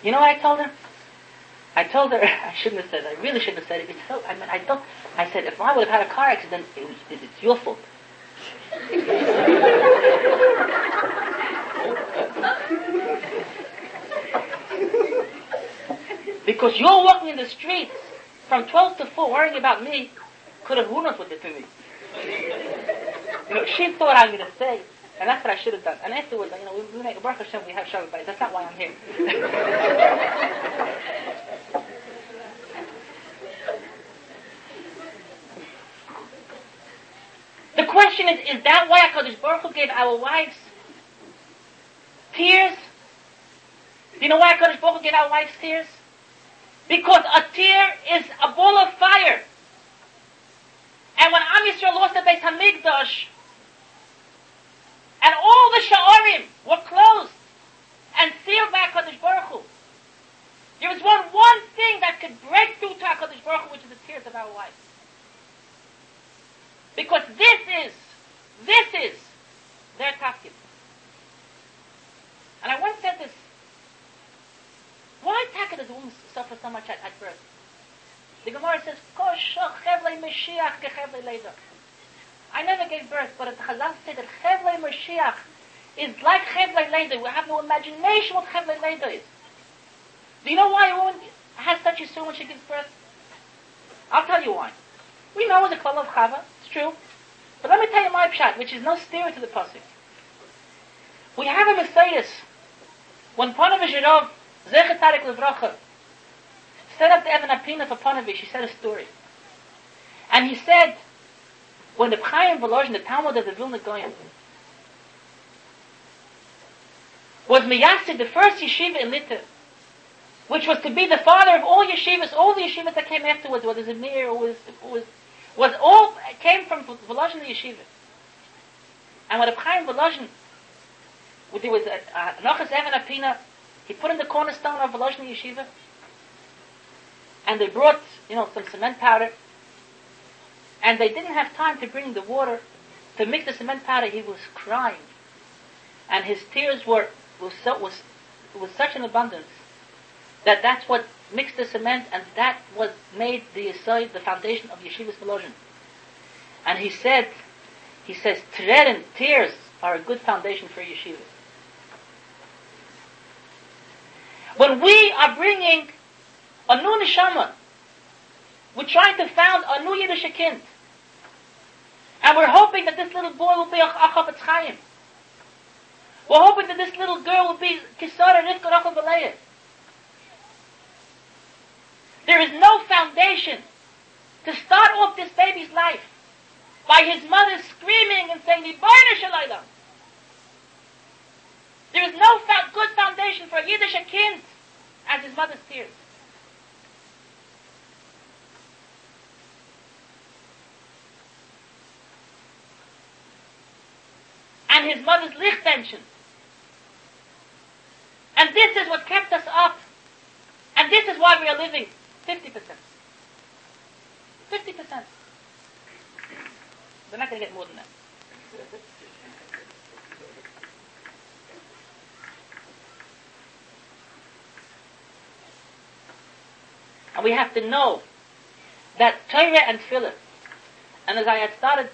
You know what I told her? I told her, I shouldn't have said it, I really shouldn't have said it. It's so, oh, I mean, I don't, I said, if I would have had a car accident, it was, it's your fault. because you're walking in the streets from 12 to 4 worrying about me, could have who knows what did to me. You know, she thought I was going to say, and that's what I should have done. And afterwards, you know, we, we make a Baruch Hashem, we have Shabbat, but that's not why I'm here. The question is, is that why HaKadosh Baruch Hu gave our wives tears? Do you know why HaKadosh Baruch Hu gave our wives tears? Because a tear is a ball of fire. And when Am Yisrael lost the Beit HaMikdash, and all the Sha'arim were closed and sealed by HaKadosh Baruch Hu, there was one, one thing that could break through to HaKadosh Baruch Hu, which is the tears of our wives. Because this is, this is their tafkid. And I once said this, why taka does a woman suffer so much at, at birth? The Gemara says, Kosh Mashiach. I never gave birth, but the Chazal said that chevle Mashiach is like chevle leda. We have no imagination what chevle leda is. Do you know why a woman has such a soul when she gives birth? I'll tell you why. We know the call of Chava, it's true. But let me tell you my pshat, which is no steer to the pasuk. We have a Mercedes. When Ponevezher Rov, Zecher Levracha, set up the Even HaPina for Ponevezh, he said a story. And he said, when the Chaim Volozhin, the Talmid of the Vilna Gaon, was Miyassid, the first yeshiva in Lita, which was to be the father of all yeshivas, all the yeshivas that came afterwards, whether it was Amir or was, was, was all, came from Volozhin the yeshiva. And when the Chaim Volozhin, there was a, Nochas Even HaPina, he put in the cornerstone of Volozhin yeshiva, and they brought, you know, some cement powder, and they didn't have time to bring the water to mix the cement powder. He was crying, and his tears were was so was was such an abundance that that's what mixed the cement, and that was made the aside, the foundation of Yeshiva's Volozhin. And he said, he says, tread and tears are a good foundation for Yeshiva. When we are bringing a new neshama, we're trying to found a new Yiddish kind. And we're hoping that this little boy will be a Chafetz Chaim. We're hoping that this little girl will be Kisara Rivka Rachel. There is no foundation to start off this baby's life by his mother screaming and saying, Shalaylam. There is no good foundation for a Yiddish kind as his mother's tears. And his mother's licht tension. And this is what kept us up. And this is why we are living 50%. 50%. We're not going to get more than that. And we have to know that Torah and Tefillah, and as I had started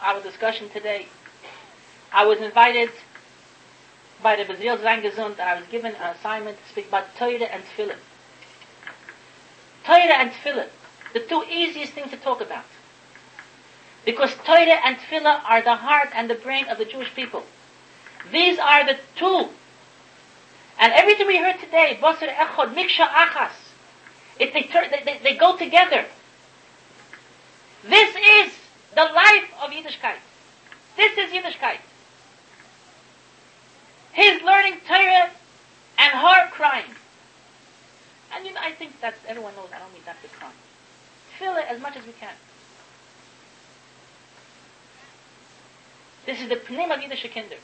our discussion today, I was invited by the Bazil Zangesund and I was given an assignment to speak about Torah and Tefillah. Torah and Tefillah, the two easiest things to talk about. Because Torah and Tefillah are the heart and the brain of the Jewish people. These are the two. And everything we heard today, Basar Echod, Miksha Achas, they, they, they go together. This is the life of Yiddishkeit. This is Yiddishkeit. His learning Torah and heart crying. And you know, I think that everyone knows I don't mean that to crime. Fill it as much as we can. This is the name of Yiddish Kinder.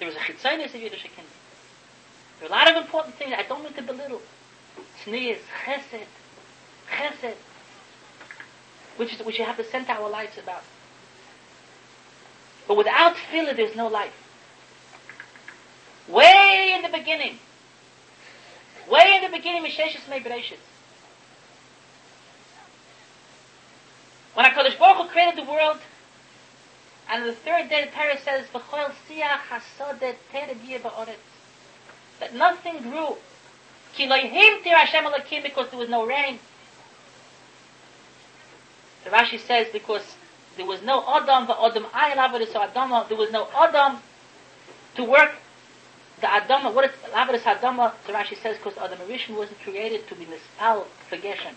There was a chitzaynis of Yiddish Kinder. There are a lot of important things I don't mean to belittle. Tznius, chesed, chesed, which is which you have to center our lives about. But without tefillah, there's no life. Way in the beginning, Way in the beginning, Misheshis Mei Bereshit. When HaKadosh Baruch Hu created the world, and the third day the Torah says, V'choel siach hasodet tered yeh ba'oretz. That nothing grew. Ki loihim tir Hashem alakim because there was no rain. The Rashi says because there was no Adam, v'Adam ayel avodah, so Adam, there was no Adam to work the Adama, what is Lavadis Adama, the Rashi says, because Adam Rishon wasn't created to be mispal for Geshem.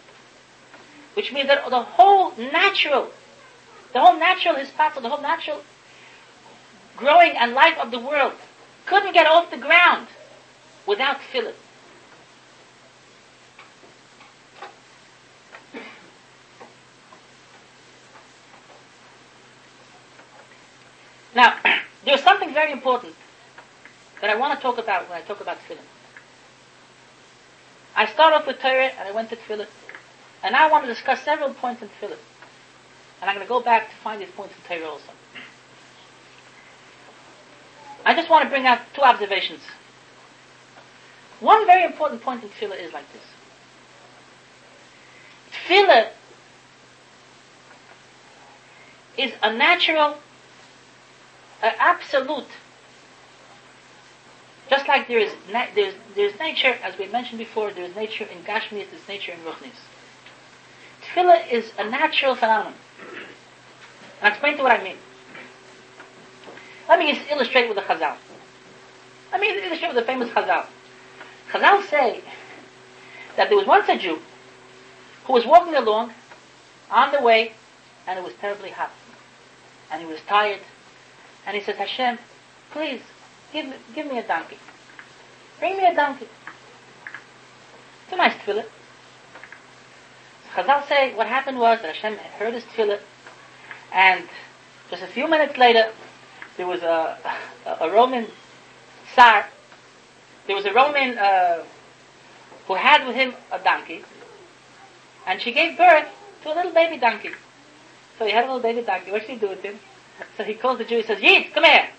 Which means that the whole natural the whole natural hispatel, the whole natural growing and life of the world couldn't get off the ground without tefillah. Now, there's something very important that I want to talk about when I talk about tefillah. I start off with Torah and I went to tefillah. And I want to discuss several points in tefillah. And I'm going to go back to find these points in Torah also. I just want to bring out two observations. One very important point in tefillah is like this. Tefillah is a natural, an absolute just like there is na- there's there's nature, as we mentioned before, there is nature in Gashmias, there's nature in Ruchnis. Tefillah is a natural phenomenon. And I'll explain to what I mean. Let me just illustrate with the Chazal. Let me illustrate with the famous Chazal. Chazal say that there was once a Jew who was walking along on the way, and it was terribly hot, and he was tired, and he said, Hashem, please Give, give me a donkey. Bring me a donkey. It's a nice tefillah. Chazal say what happened was that Hashem heard his tefillah, and just a few minutes later, there was a, a, a Roman Tsar. There was a Roman uh, who had with him a donkey, and she gave birth to a little baby donkey. So he had a little baby donkey. What should he do with him? So he calls the Jew. He says, "Yid, come here."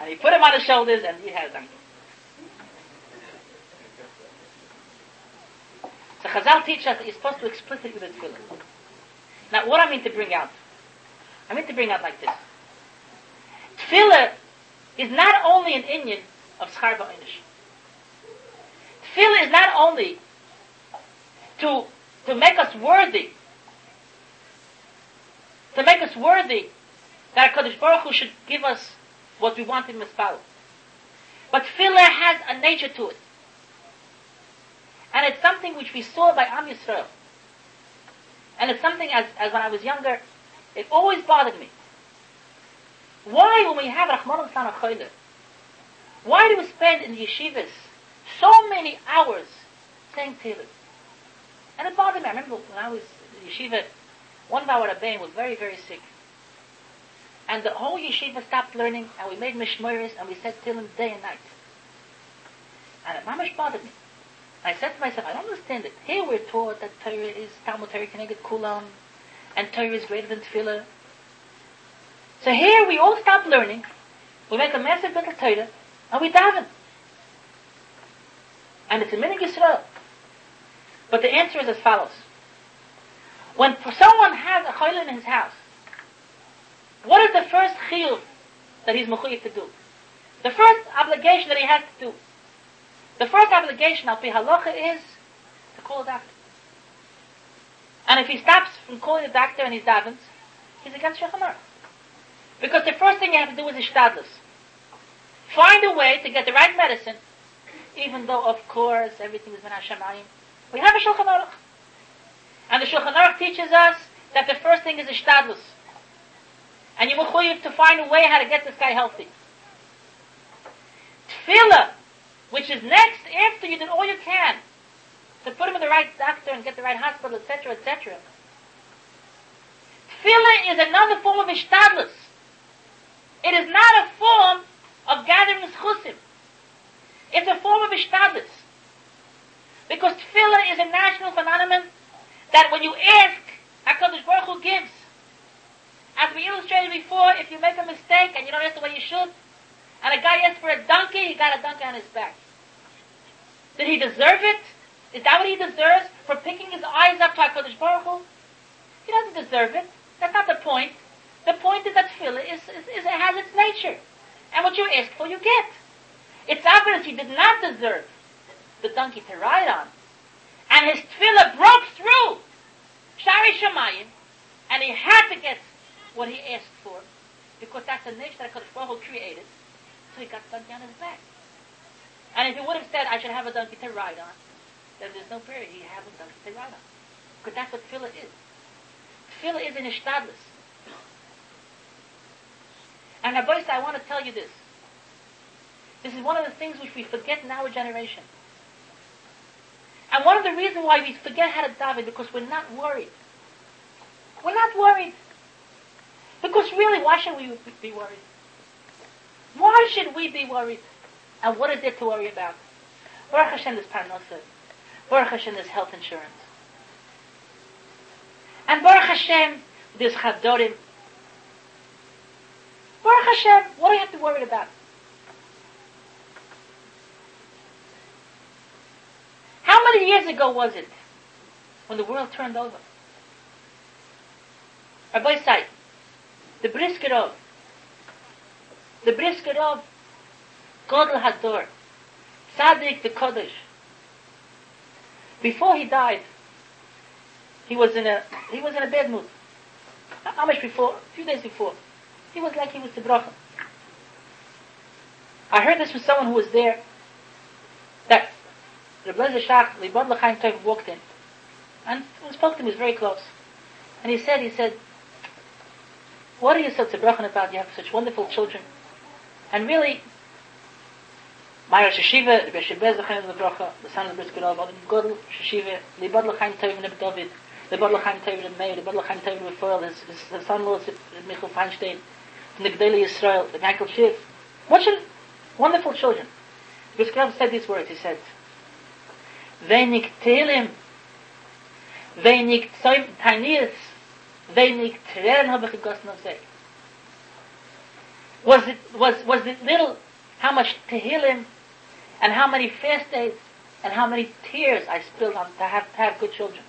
And he put him on his shoulders and he had them. So Chazal teaches us that you're supposed to explicitly with tefillah. Now, what I mean to bring out, I mean to bring out like this. Tefillah is not only an inyan of Schar Ba'inish. Tefillah is not only to, to make us worthy, to make us worthy that HaKadosh Baruch Hu should give us what we want in Mispal. But filler has a nature to it. And it's something which we saw by Am Yisrael. And it's something, as, as when I was younger, it always bothered me. Why, when we have Rahman al why do we spend in the yeshivas so many hours saying Tehillim? And it bothered me. I remember when I was in yeshiva, one of our Rabbein was very, very sick. And the whole yeshiva stopped learning, and we made mishmeres, and we said Tehillim day and night. And it mamish bothered me. I said to myself, I don't understand it. Here we're taught that Torah is Talmud Torah Keneged Kulam, and Torah is greater than Tefillah. So here we all stop learning, we make a massive of Torah, and we daven. And it's a minute Yisrael. But the answer is as follows. When someone has a chayla in his house, what is the first chiyuv that he's mechuyev to do? The first obligation that he has to do. The first obligation al pi halacha is to call a doctor. And if he stops from calling the doctor and he's davens, he's against Shechamar. Because the first thing you have to do is ishtadlus. Find a way to get the right medicine, even though, of course, everything is min Hashemayim. We have a Shulchan Aruch. And the Shulchan Aruch teaches us that the first thing is ishtadlus and you're mechuyev to find a way how to get this guy healthy. Tefillah, which is next after you did all you can to put him in the right doctor and get the right hospital, etc., etc. Tefillah is another form of ishtadlus. It is not a form of gathering schusim. It's a form of ishtadlus. Because tefillah is a national phenomenon that when you ask, HaKadosh Baruch Hu gives. As we illustrated before, if you make a mistake and you don't ask the way you should, and a guy asks for a donkey, he got a donkey on his back. Did he deserve it? Is that what he deserves for picking his eyes up to HaKadosh Baruch Hu? He doesn't deserve it. That's not the point. The point is that tefillah is, is, is, it has its nature. And what you ask for, you get. It's obvious he did not deserve the donkey to ride on. And his tefillah broke through Shari Shemayim, and he had to get what he asked for, because that's the nature that HaKadosh Baruch created, so he got donkey on his back. And if he would have said, I should have a donkey to ride on, then there's no period. He have a donkey to ride on. Because that's what tefillah is. Tefillah is an ishtadlus. And Rabbi I want to tell you this. This is one of the things which we forget in our generation. And one of the reasons why we forget how to daven because we're not worried. We're not worried. Because really, why should we be worried? Why should we be worried? And what is there to worry about? Baruch Hashem is parnasa. Baruch Hashem is health insurance. And Baruch Hashem, there's chavdorim. Baruch Hashem, what do you have to worry about? How many years ago was it when the world turned over? Rabbosai, the Brisker Rov, the Brisker Rov Godel Hador, Tzaddik the Kodesh. Before he died, he was in a he was in a bad mood. How much before? A few days before. He was like he was bracha. I heard this from someone who was there that the Blazer Shach, Libad L'chaim walked in and spoke to him, he was very close. And he said, he said, what are you so tzibrochen about? You have such wonderful children. And really, my Rosh Hashiva, Rebbe Shebez L'chaim L'brocha, the son of the Bris Gadol, Adam Godel, Hashiva, Libad L'chaim Tov Neb David, Libad L'chaim Tov Neb Meir, Libad L'chaim Tov Neb Foil, his, his, his son-in-law is uh, Michel Feinstein, the Gdeli Yisrael, the Michael Shiv. What should, wonderful children. Bris Gadol said these words, he said, Wenig Telim, wenig Tanias, wenig Tränen habe ich. Was it, was, was it little, how much Tehillim, and how many fast days, and how many tears I spilled on to have, to have good children.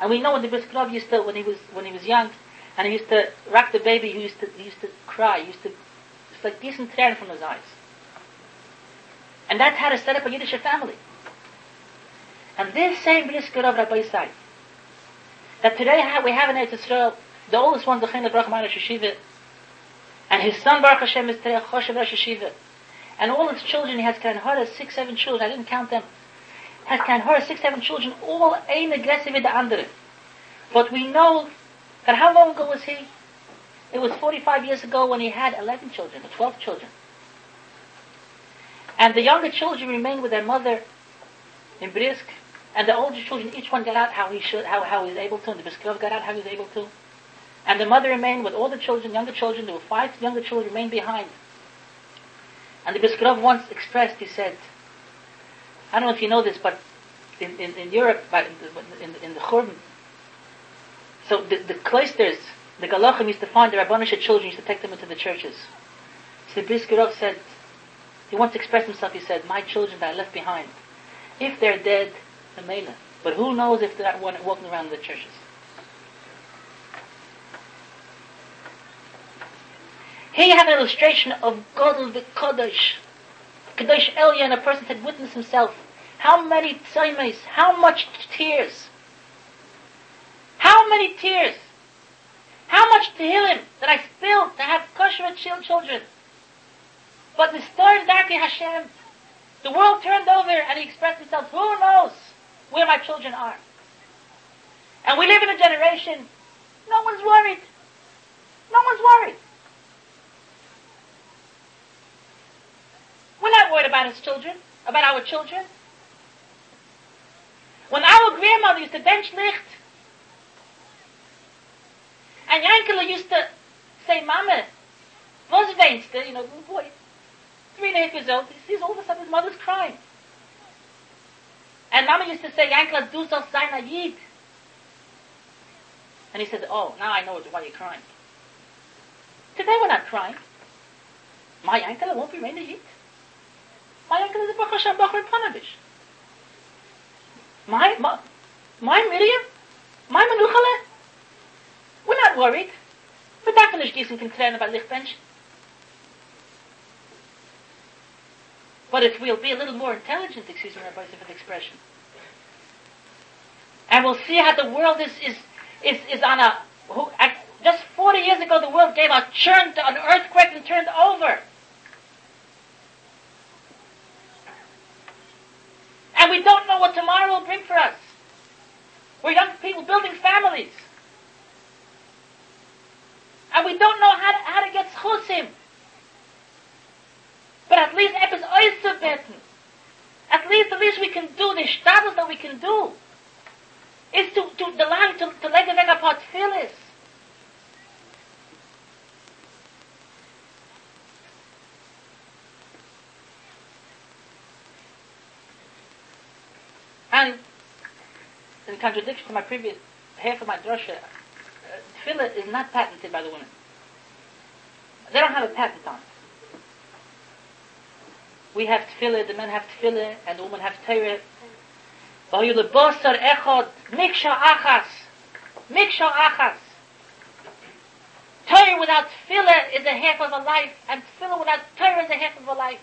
And we know when the Bris used to, when he was, when he was young, and he used to rock the baby, he used to, he used to cry, he used to, it's like decent tear from his eyes. And that's how to set up a Yiddish family. And this same Brisker Rov Rabbi Isai, that today we have in Eretz Yisrael, the oldest one, the Baruch Ma'arish Yeshiva, and his son Baruch Hashem is today Choshev Rosh and all his children, he has Kanhara, six, seven children, I didn't count them, has Kanhara, six, seven children, all ein aggressive with the andere. But we know that how long ago was he? It was 45 years ago when he had 11 children, or 12 children. And the younger children remained with their mother in Brisk, and the older children, each one got out how he should, how, how he was able to, and the Brisker Rov got out how he was able to. And the mother remained with all the children, younger children, there were five younger children remained behind. And the Brisker Rov once expressed, he said, I don't know if you know this, but in, in, in Europe, but in, in, in the Churban, so the, the cloisters, the Galachim used to find the Rabbanisha children, used to take them into the churches. So Brisker Rov said, he once expressed himself, he said, my children that I left behind, if they're dead, the Mela. But who knows if they're walking around the churches? Here you have an illustration of Godel Kodesh. Kadosh Elyon, a person had witnessed himself. How many tzaimes, how much tears. How many tears. How much tehillim that I spilled to have kosher children. But the story of Hashem, the world turned over and he expressed himself, who knows where my children are? And we live in a generation, no one's worried. No one's worried. We're not worried about his children, about our children. When our grandmother used to bench licht, and Yankele used to say, Mama, was weinst you know, boy, three and a half years old, he sees all of a sudden his mother's crying. And Mama used to say, Yankele, du sollst sein a Yid. And he said, oh, now I know why you're crying. Today we're not crying. My Yankele won't be made a Yid. My Yankele is a Baruch Hashem Baruch Panavish. My, my, my Miriam? My Menuchale? We're not worried. Wir darf nicht gießen von Tränen bei Lichtmenschen. But if we'll be a little more intelligent, excuse me, Rabbi, for the expression, and we'll see how the world is is is, is on a who, just 40 years ago the world gave a churn to an earthquake and turned over. And we don't know what tomorrow will bring for us. We're young people building families. And we don't know how to, how to get him. But at least etwas auszubeten. At least the least we can do, the status that we can do, is to, to the line, to, to leg weg apart Phyllis. And in contradiction to my previous half of my drosha, uh, tefillah is not patented by the women. They don't have a patent on it. We have tefillah, the men have tefillah, and the women have Torah. Vayu lebosar echod, miksha achas, miksha achas. Torah without tefillah is a half of a life, and tefillah without Torah is a half of a life.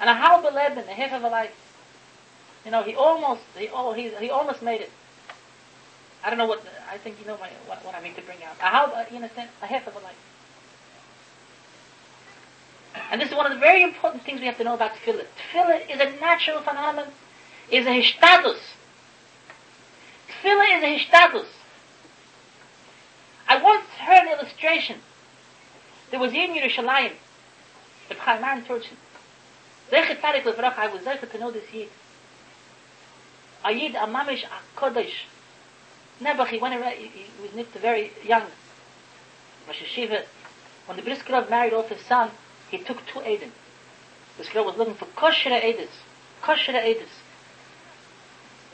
And a halb a a half of a life. You know, he almost, he, oh, he, he almost made it. I don't know what, I think you know my, what, what I mean to bring out. A halb, uh, you understand, a half of a life. And this is one of the very important things we have to know about tefillah. Tefillah is a natural phenomenon, is a hishtadlus. Tefillah is a hishtadlus. I once heard an illustration. There was in Yerushalayim, the Chaim Turchin. Zeche Tzadik Levrach, I was zeche to know this Yid. A Yid, a Mamish, a Kodesh. Nebuch, he went around, he, he was nicked very young. Rosh Hashiva. When the Brisker Rov married off his son, he took two Edom. This girl was looking for kosher Edis. Kosher Edis.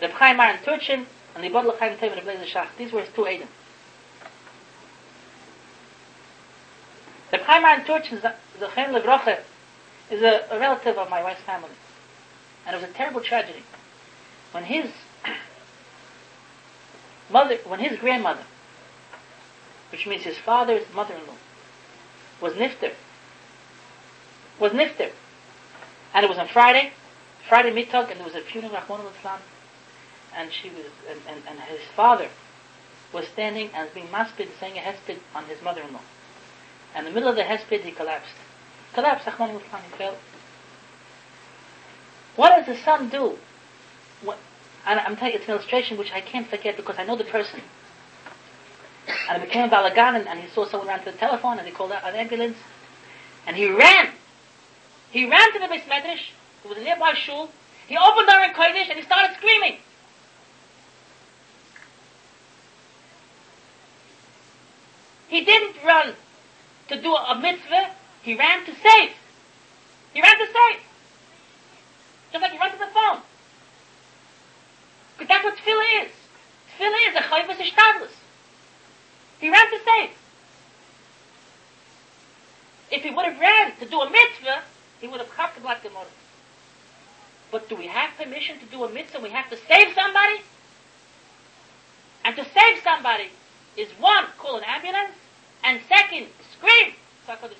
Reb Chaim Aron Turchin and the Bodl Chaim Tev Reb Shach. These were his two Edom. Reb Chaim Aron Turchin, the Chaim Levroche, is a, a relative of my wife's family. And it was a terrible tragedy. When his mother, when his grandmother, which means his father's mother-in-law, was nifter, was nifter. And it was on Friday, Friday mittag, and there was a funeral Rahman Islam, and she was, and, and, and his father was standing and being maspid, saying a hesped on his mother-in-law. And in the middle of the hesped, he collapsed. Collapsed, Rahman Islam, he fell. What does the son do? What, and I'm telling you, it's an illustration which I can't forget because I know the person. And it became a balagan, and he saw someone ran to the telephone, and he called out an ambulance, and he ran he ran to the Beis Medrash, it was a nearby shul, he opened the in Kodesh and he started screaming. He didn't run to do a mitzvah, he ran to save. He ran to save. Just like he ran to the phone. Because that's what tefillah is. Tefillah is a chayvus ishtadlus. He ran to save. If he would have ran to do a mitzvah, he would have cut the blatt Gemara. But do we have permission to do a mitzvah? We have to save somebody? And to save somebody is one, call an ambulance, and second, scream That's what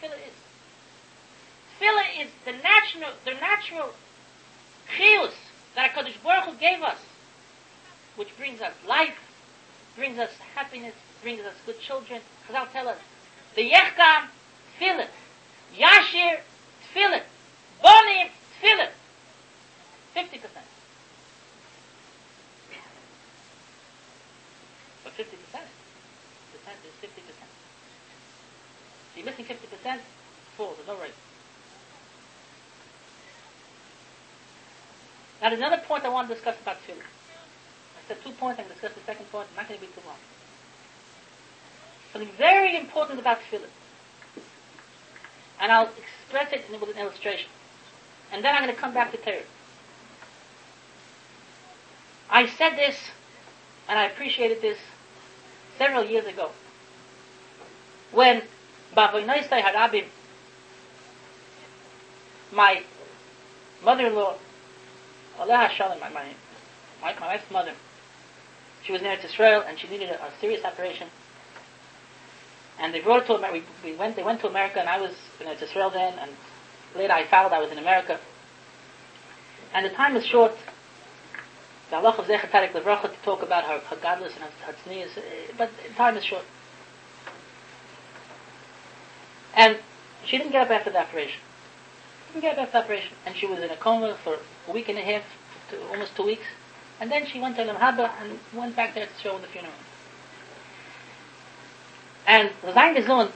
tefillah is. Tefillah is the natural, the natural chiyus that HaKadosh Baruch Hu gave us, which brings us life, brings us happiness, brings us good children. Chazal tell us, the yechkam tefillah, Yashir, Tefillin. Bonim, Tefillin. 50%. But 50% is 50%. So you're missing 50%, full, there's no right. Now there's another point I want to discuss about tefillin. I said two points, I'm going to discuss the second point, I'm not going to be too long. Something very important about tefillin and I'll express it with an illustration. And then I'm going to come back to Torah. I said this, and I appreciated this several years ago, when Bavoinoistai Harabim, my mother-in-law, Allah Shalom, my, my, my, my wife's mother, she was near to Israel and she needed a, a serious operation and they brought it to America. We, we, went, they went to America, and I was in Israel then, and later I found I was in America. And the time is short. The Allah of Zecher Tarik Levracha to talk about her, her godless and her, her eh, but time is short. And she didn't get up after the operation. Didn't get up after the operation. And she was in a coma for a week and a half, to almost two weeks. And then she went to Lamhaba and went back there to show the funeral. And sein gesund,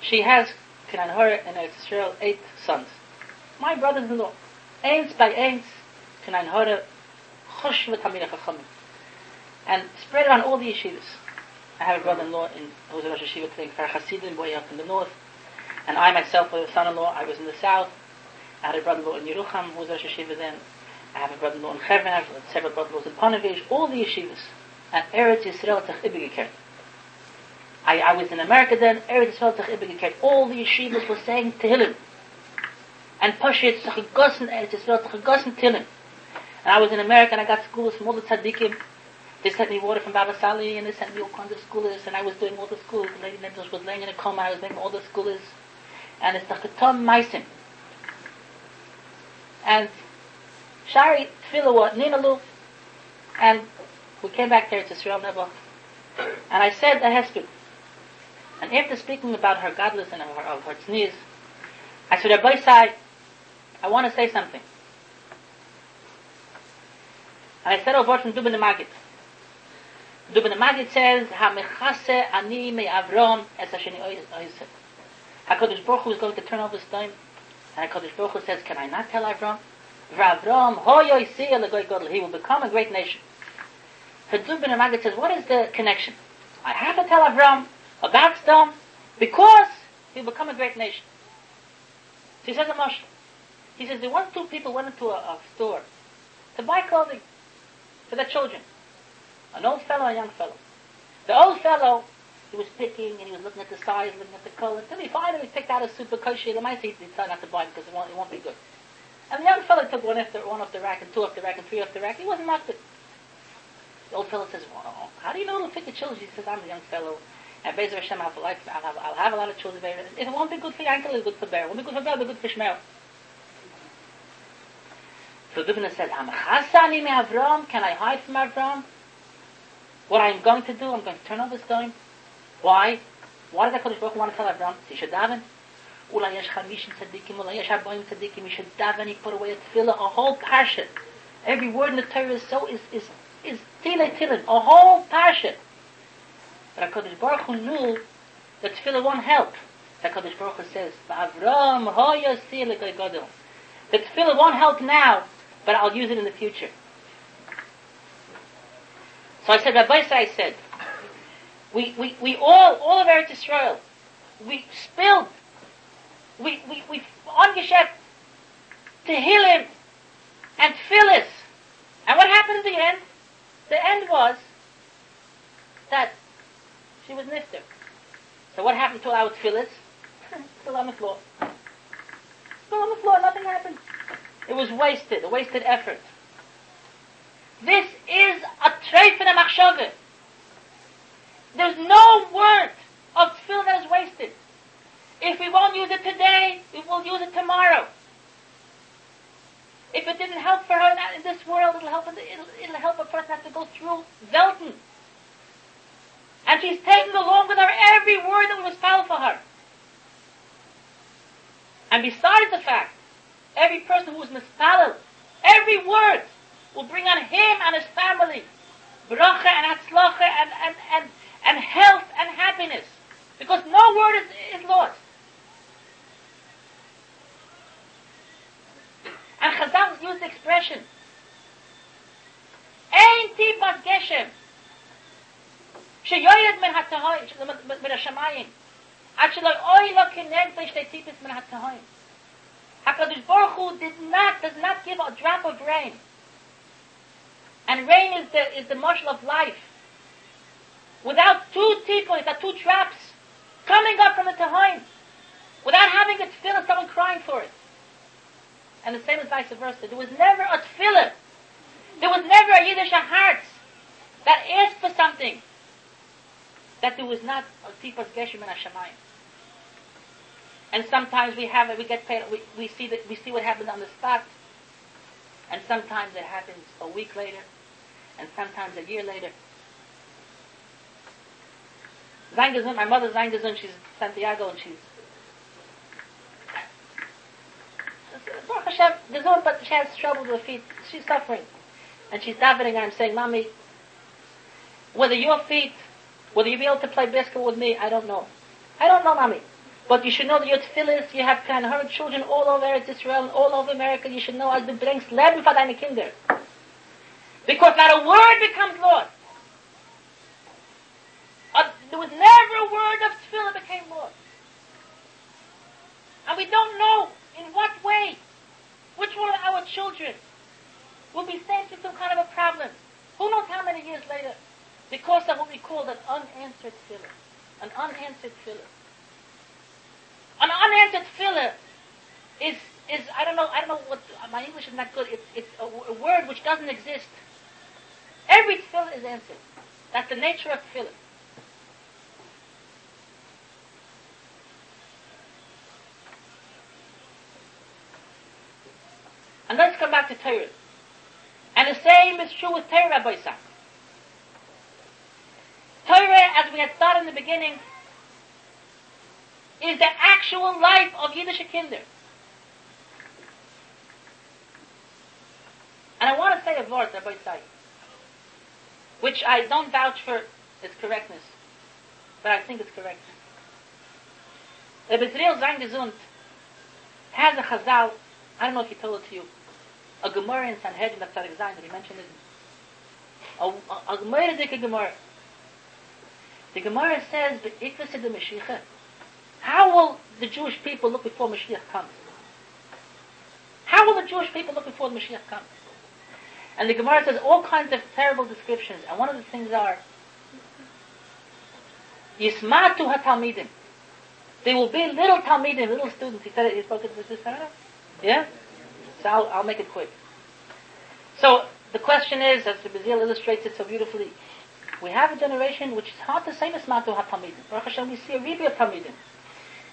she has, can I her in Israel, eight sons. My brothers-in-law. Eins by eins, I her, chosh with Hamina And spread around all the yeshivas. I have a brother-in-law in, who's a Rosh Yeshiva today, Kfar Hasidim, way up in the north. And I myself was a son-in-law, I was in the south. I had a brother-in-law in Yerucham, who was a Rosh Yeshiva then. I have a brother-in-law in Chevron, I have several brother-in-laws in Ponevezh, all the yeshivas. And Eretz Yisrael Tach Ibigikert. I, I was in America then, Eretz Yisrael Tach. All the yeshivas were saying Tehillim. And Pashit Tach Eretz Yisrael Tach Tehillim. And I was in America and I got schools from all the tzaddikim. They sent me water from Baba Sali and they sent me all kinds of scholars and I was doing all the schools. The lady Nebdos was laying in a coma, I was making all the scholars. And it's the Chetom Meisim. And Shari Tfilah was Ninalu, and we came back there to Sri Nebo, and I said a hesped. And after speaking about her godless and her, of her tzniz, I said, Rabbosai, I want to say something. And I said a word from Dubin the Magid. Dubin the Magid says, Ha-mechase ani me Avrom es ha-sheni oiseh. HaKadosh Baruch Hu is going to turn over time, and HaKadosh Baruch Hu says, can I not tell Avram? V'Avram, hoyoy siyah legoy godel, he will become a great nation. Hadub ben Amagad says, what is the connection? I have to tell Avram about Sdom because he'll become a great nation. So he says a mush. He says, the one two people went into a, a store to buy clothing for their children. An old fellow a young fellow. The old fellow, he was picking and he was looking at the size, looking at the color. Until he finally picked out a super kosher. The mice he decided not to buy because it won't, it won't be good. And the young fellow took one after one off the rack and two off the rack and three off the rack. He wasn't mocked it. The old fellow says, well, how do you know it'll fit your children? He says, I'm a young fellow. And Bezer Hashem, have, a I'll, have, a lot of children. If it won't be good for Yankel, it's good for Bear. It won't be good for Bear, it'll be good for Shmuel. So Dubna said, Hamachasani me Avram, can I hide from Avram? What I'm going to do, I'm going to turn over stone. Why? Why does HaKadosh Baruch Hu want to tell Avram? He should daven. Ula yesh chamishin tzaddikim, ula yesh arboim tzaddikim, he should daven, he put away a tefillah, a whole parsha. Every word in the Torah is so, is, is, is tile tilim, a whole parsha. But HaKadosh Baruch Hu knew that tefillah won't help. HaKadosh Baruch Hu says, Avram hoya godel. The tefillah won't help now, but I'll use it in the future. So I said, Rabbi I said, we, we, we all, all of Eretz Israel, we spilled, we, we, we ungeschäft Tehillim and Phyllis. And what happened in the end? The end was that she was nifter. So what happened to our Phyllis? Still on the floor. Still on the floor, nothing happened. It was wasted, a wasted effort. This is a treif in a machshove. There's no word of tefillah that is wasted. If we won't use it today, we will use it tomorrow. If it didn't help for her in this world, it'll help, it'll, it'll help a person have to go through Velton. And she's taking along with her every word that was found for her. And besides the fact, every person who is mispalel, every word will bring on him and his family bracha and atzlacha and, and, and, and health and happiness. Because no word is, is lost. And Chazal used the expression, Ein tipas geshem, sheyoyed min ha-tahoyim, min ha-shamayim, ad sheloi oy lo kineg b'shtei tipas min ha-tahoyim. HaKadosh Baruch Hu did not, does not give a drop of rain. And rain is the, is the marshal of life. Without two teapots, that two traps, coming up from the Tahoim, without having a tefillah, someone crying for it. And the same is vice versa. There was never a tefillah. There was never a Yiddish heart that asked for something that there was not a tipas geshem and Hashemayim. And sometimes we have it, we get paid, we, we see that, we see what happens on the spot. And sometimes it happens a week later. And sometimes a year later. Zaingazun, my mother Zaingazun, she's Santiago and she's Hashem, Gazun, but she has trouble with her feet. She's suffering. And she's davening and I'm saying, Mommy, whether your feet Will you be able to play basketball with me? I don't know. I don't know, mommy. But you should know that your tefillahs, you have kind of children all over Israel and all over America. You should know as du bringst Leben für deine Kinder. Because not a word becomes Lord. Uh, there was never a word of tefillah became Lord. And we don't know in what way, which one of our children will be sent to some kind of a problem. Who knows how many years later? Because of what we call an unanswered filler. An unanswered filler. An unanswered filler is, is, I don't know, I don't know what, my English is not good. It's, it's a, a word which doesn't exist. Every filler is answered. That's the nature of filler. And let's come back to Torah. And the same is true with Torah, Rabbi Isaac. Torah, as we had thought in the beginning, is the actual life of Yiddish kinder. And I want to say a word, Rabbi Isaac, which I don't vouch for its correctness, but I think it's correct. Rabbi Israel Zangesund has a chazal, I don't know if he told it to you, a Gemara in Sanhedrin that's Tzadik Zayin that he mentioned it. A, a, a is a Gemara. The Gemara says, the Ikvas of the Mashiach, how will the Jewish people look before Mashiach comes? How will the Jewish people look before the Mashiach comes? And the Gemara says all kinds of terrible descriptions, and one of the things are, Yismatu ha-talmidim. There will be little talmidim, little students. He said it, he spoke it this Yeah? So I'll, I'll make it quick. So the question is, as the Bazil illustrates it so beautifully, we have a generation which is hard to say Nismatu HaTalmidim. Baruch Hashem, we see a Ribi of Talmidim.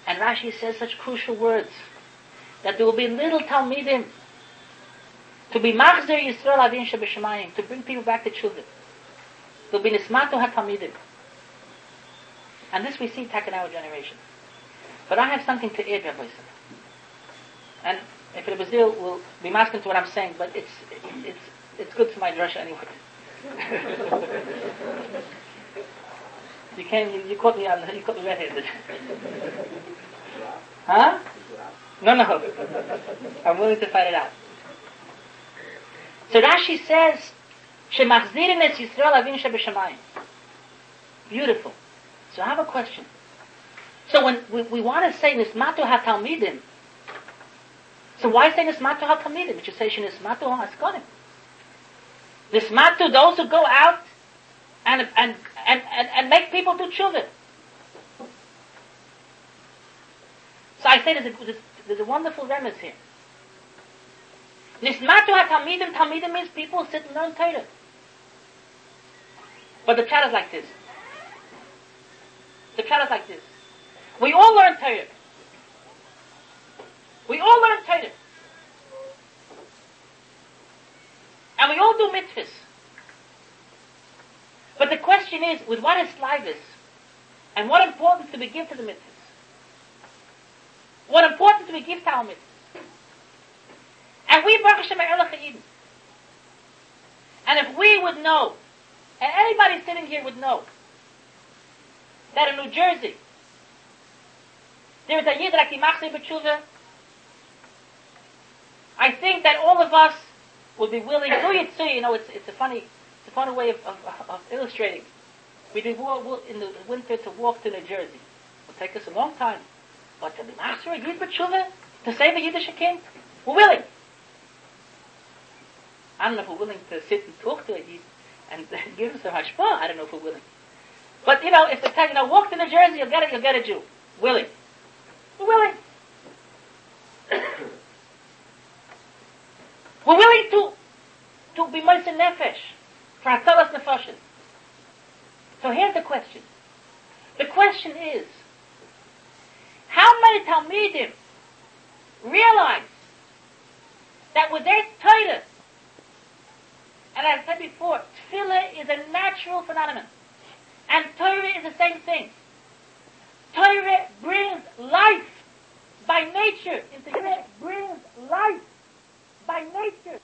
And Rashi says such crucial words, that there will be little Talmidim to be Machzer Yisrael Avin Shebeshemayim, to bring people back to children. There will be Nismatu HaTalmidim. And this we see back in our generation. But I have something to add, Rabbi And if it was ill, will be masking to what I'm saying, but it's, it's, it's good for my drasha anyway. You came, you, you caught me you caught me red-handed. huh? No, no. I'm willing to fight it out. So Rashi says, "Shemachzirin es Yisrael avin shebeshamayim." Beautiful. So I have a question. So when we, we want to say nismatu hatalmidim, so why say nismatu ha-tamidim? Which is say nismatu Nismatu, those who go out and, and, and, and, and make people do children. So I say there's a, there's, there's a wonderful remnants here. Nismatu ha-tamidim, tamidim means people sit and learn Torah. But the chat is like this. The chat is like this. We all learn Torah. We all learn Torah. And we all do mitzvahs. But the question is, with what is slavis? And what importance do we give to the mitzvahs? What importance do we give to our mitzvahs? And we, Baruch Hashem, And if we would know, and anybody sitting here would know, that in New Jersey, there is a Yid Imachse B'tshuva, I think that all of us would be willing. Do you see? You know, it's it's a funny it's a funny way of, of, of illustrating. We'd be in the winter to walk to New Jersey. It would take us a long time, but to be master a Yid B'tshuva, to save a Yiddish king, we're willing. I don't know if we're willing to sit and talk to a Yid and give him some hashpah. I don't know if we're willing. But you know, if they you, know, walk to New Jersey, you'll get it, you'll get a Jew. Willing. We're willing. We're willing to, to be Moshe Nefesh for Hatzalas Nefashim. So here's the question. The question is, how many Talmidim realize that with their Torah, and as I said before, Tefillah is a natural phenomenon, and Torah is the same thing. Torah brings life by nature. Torah brings life by nature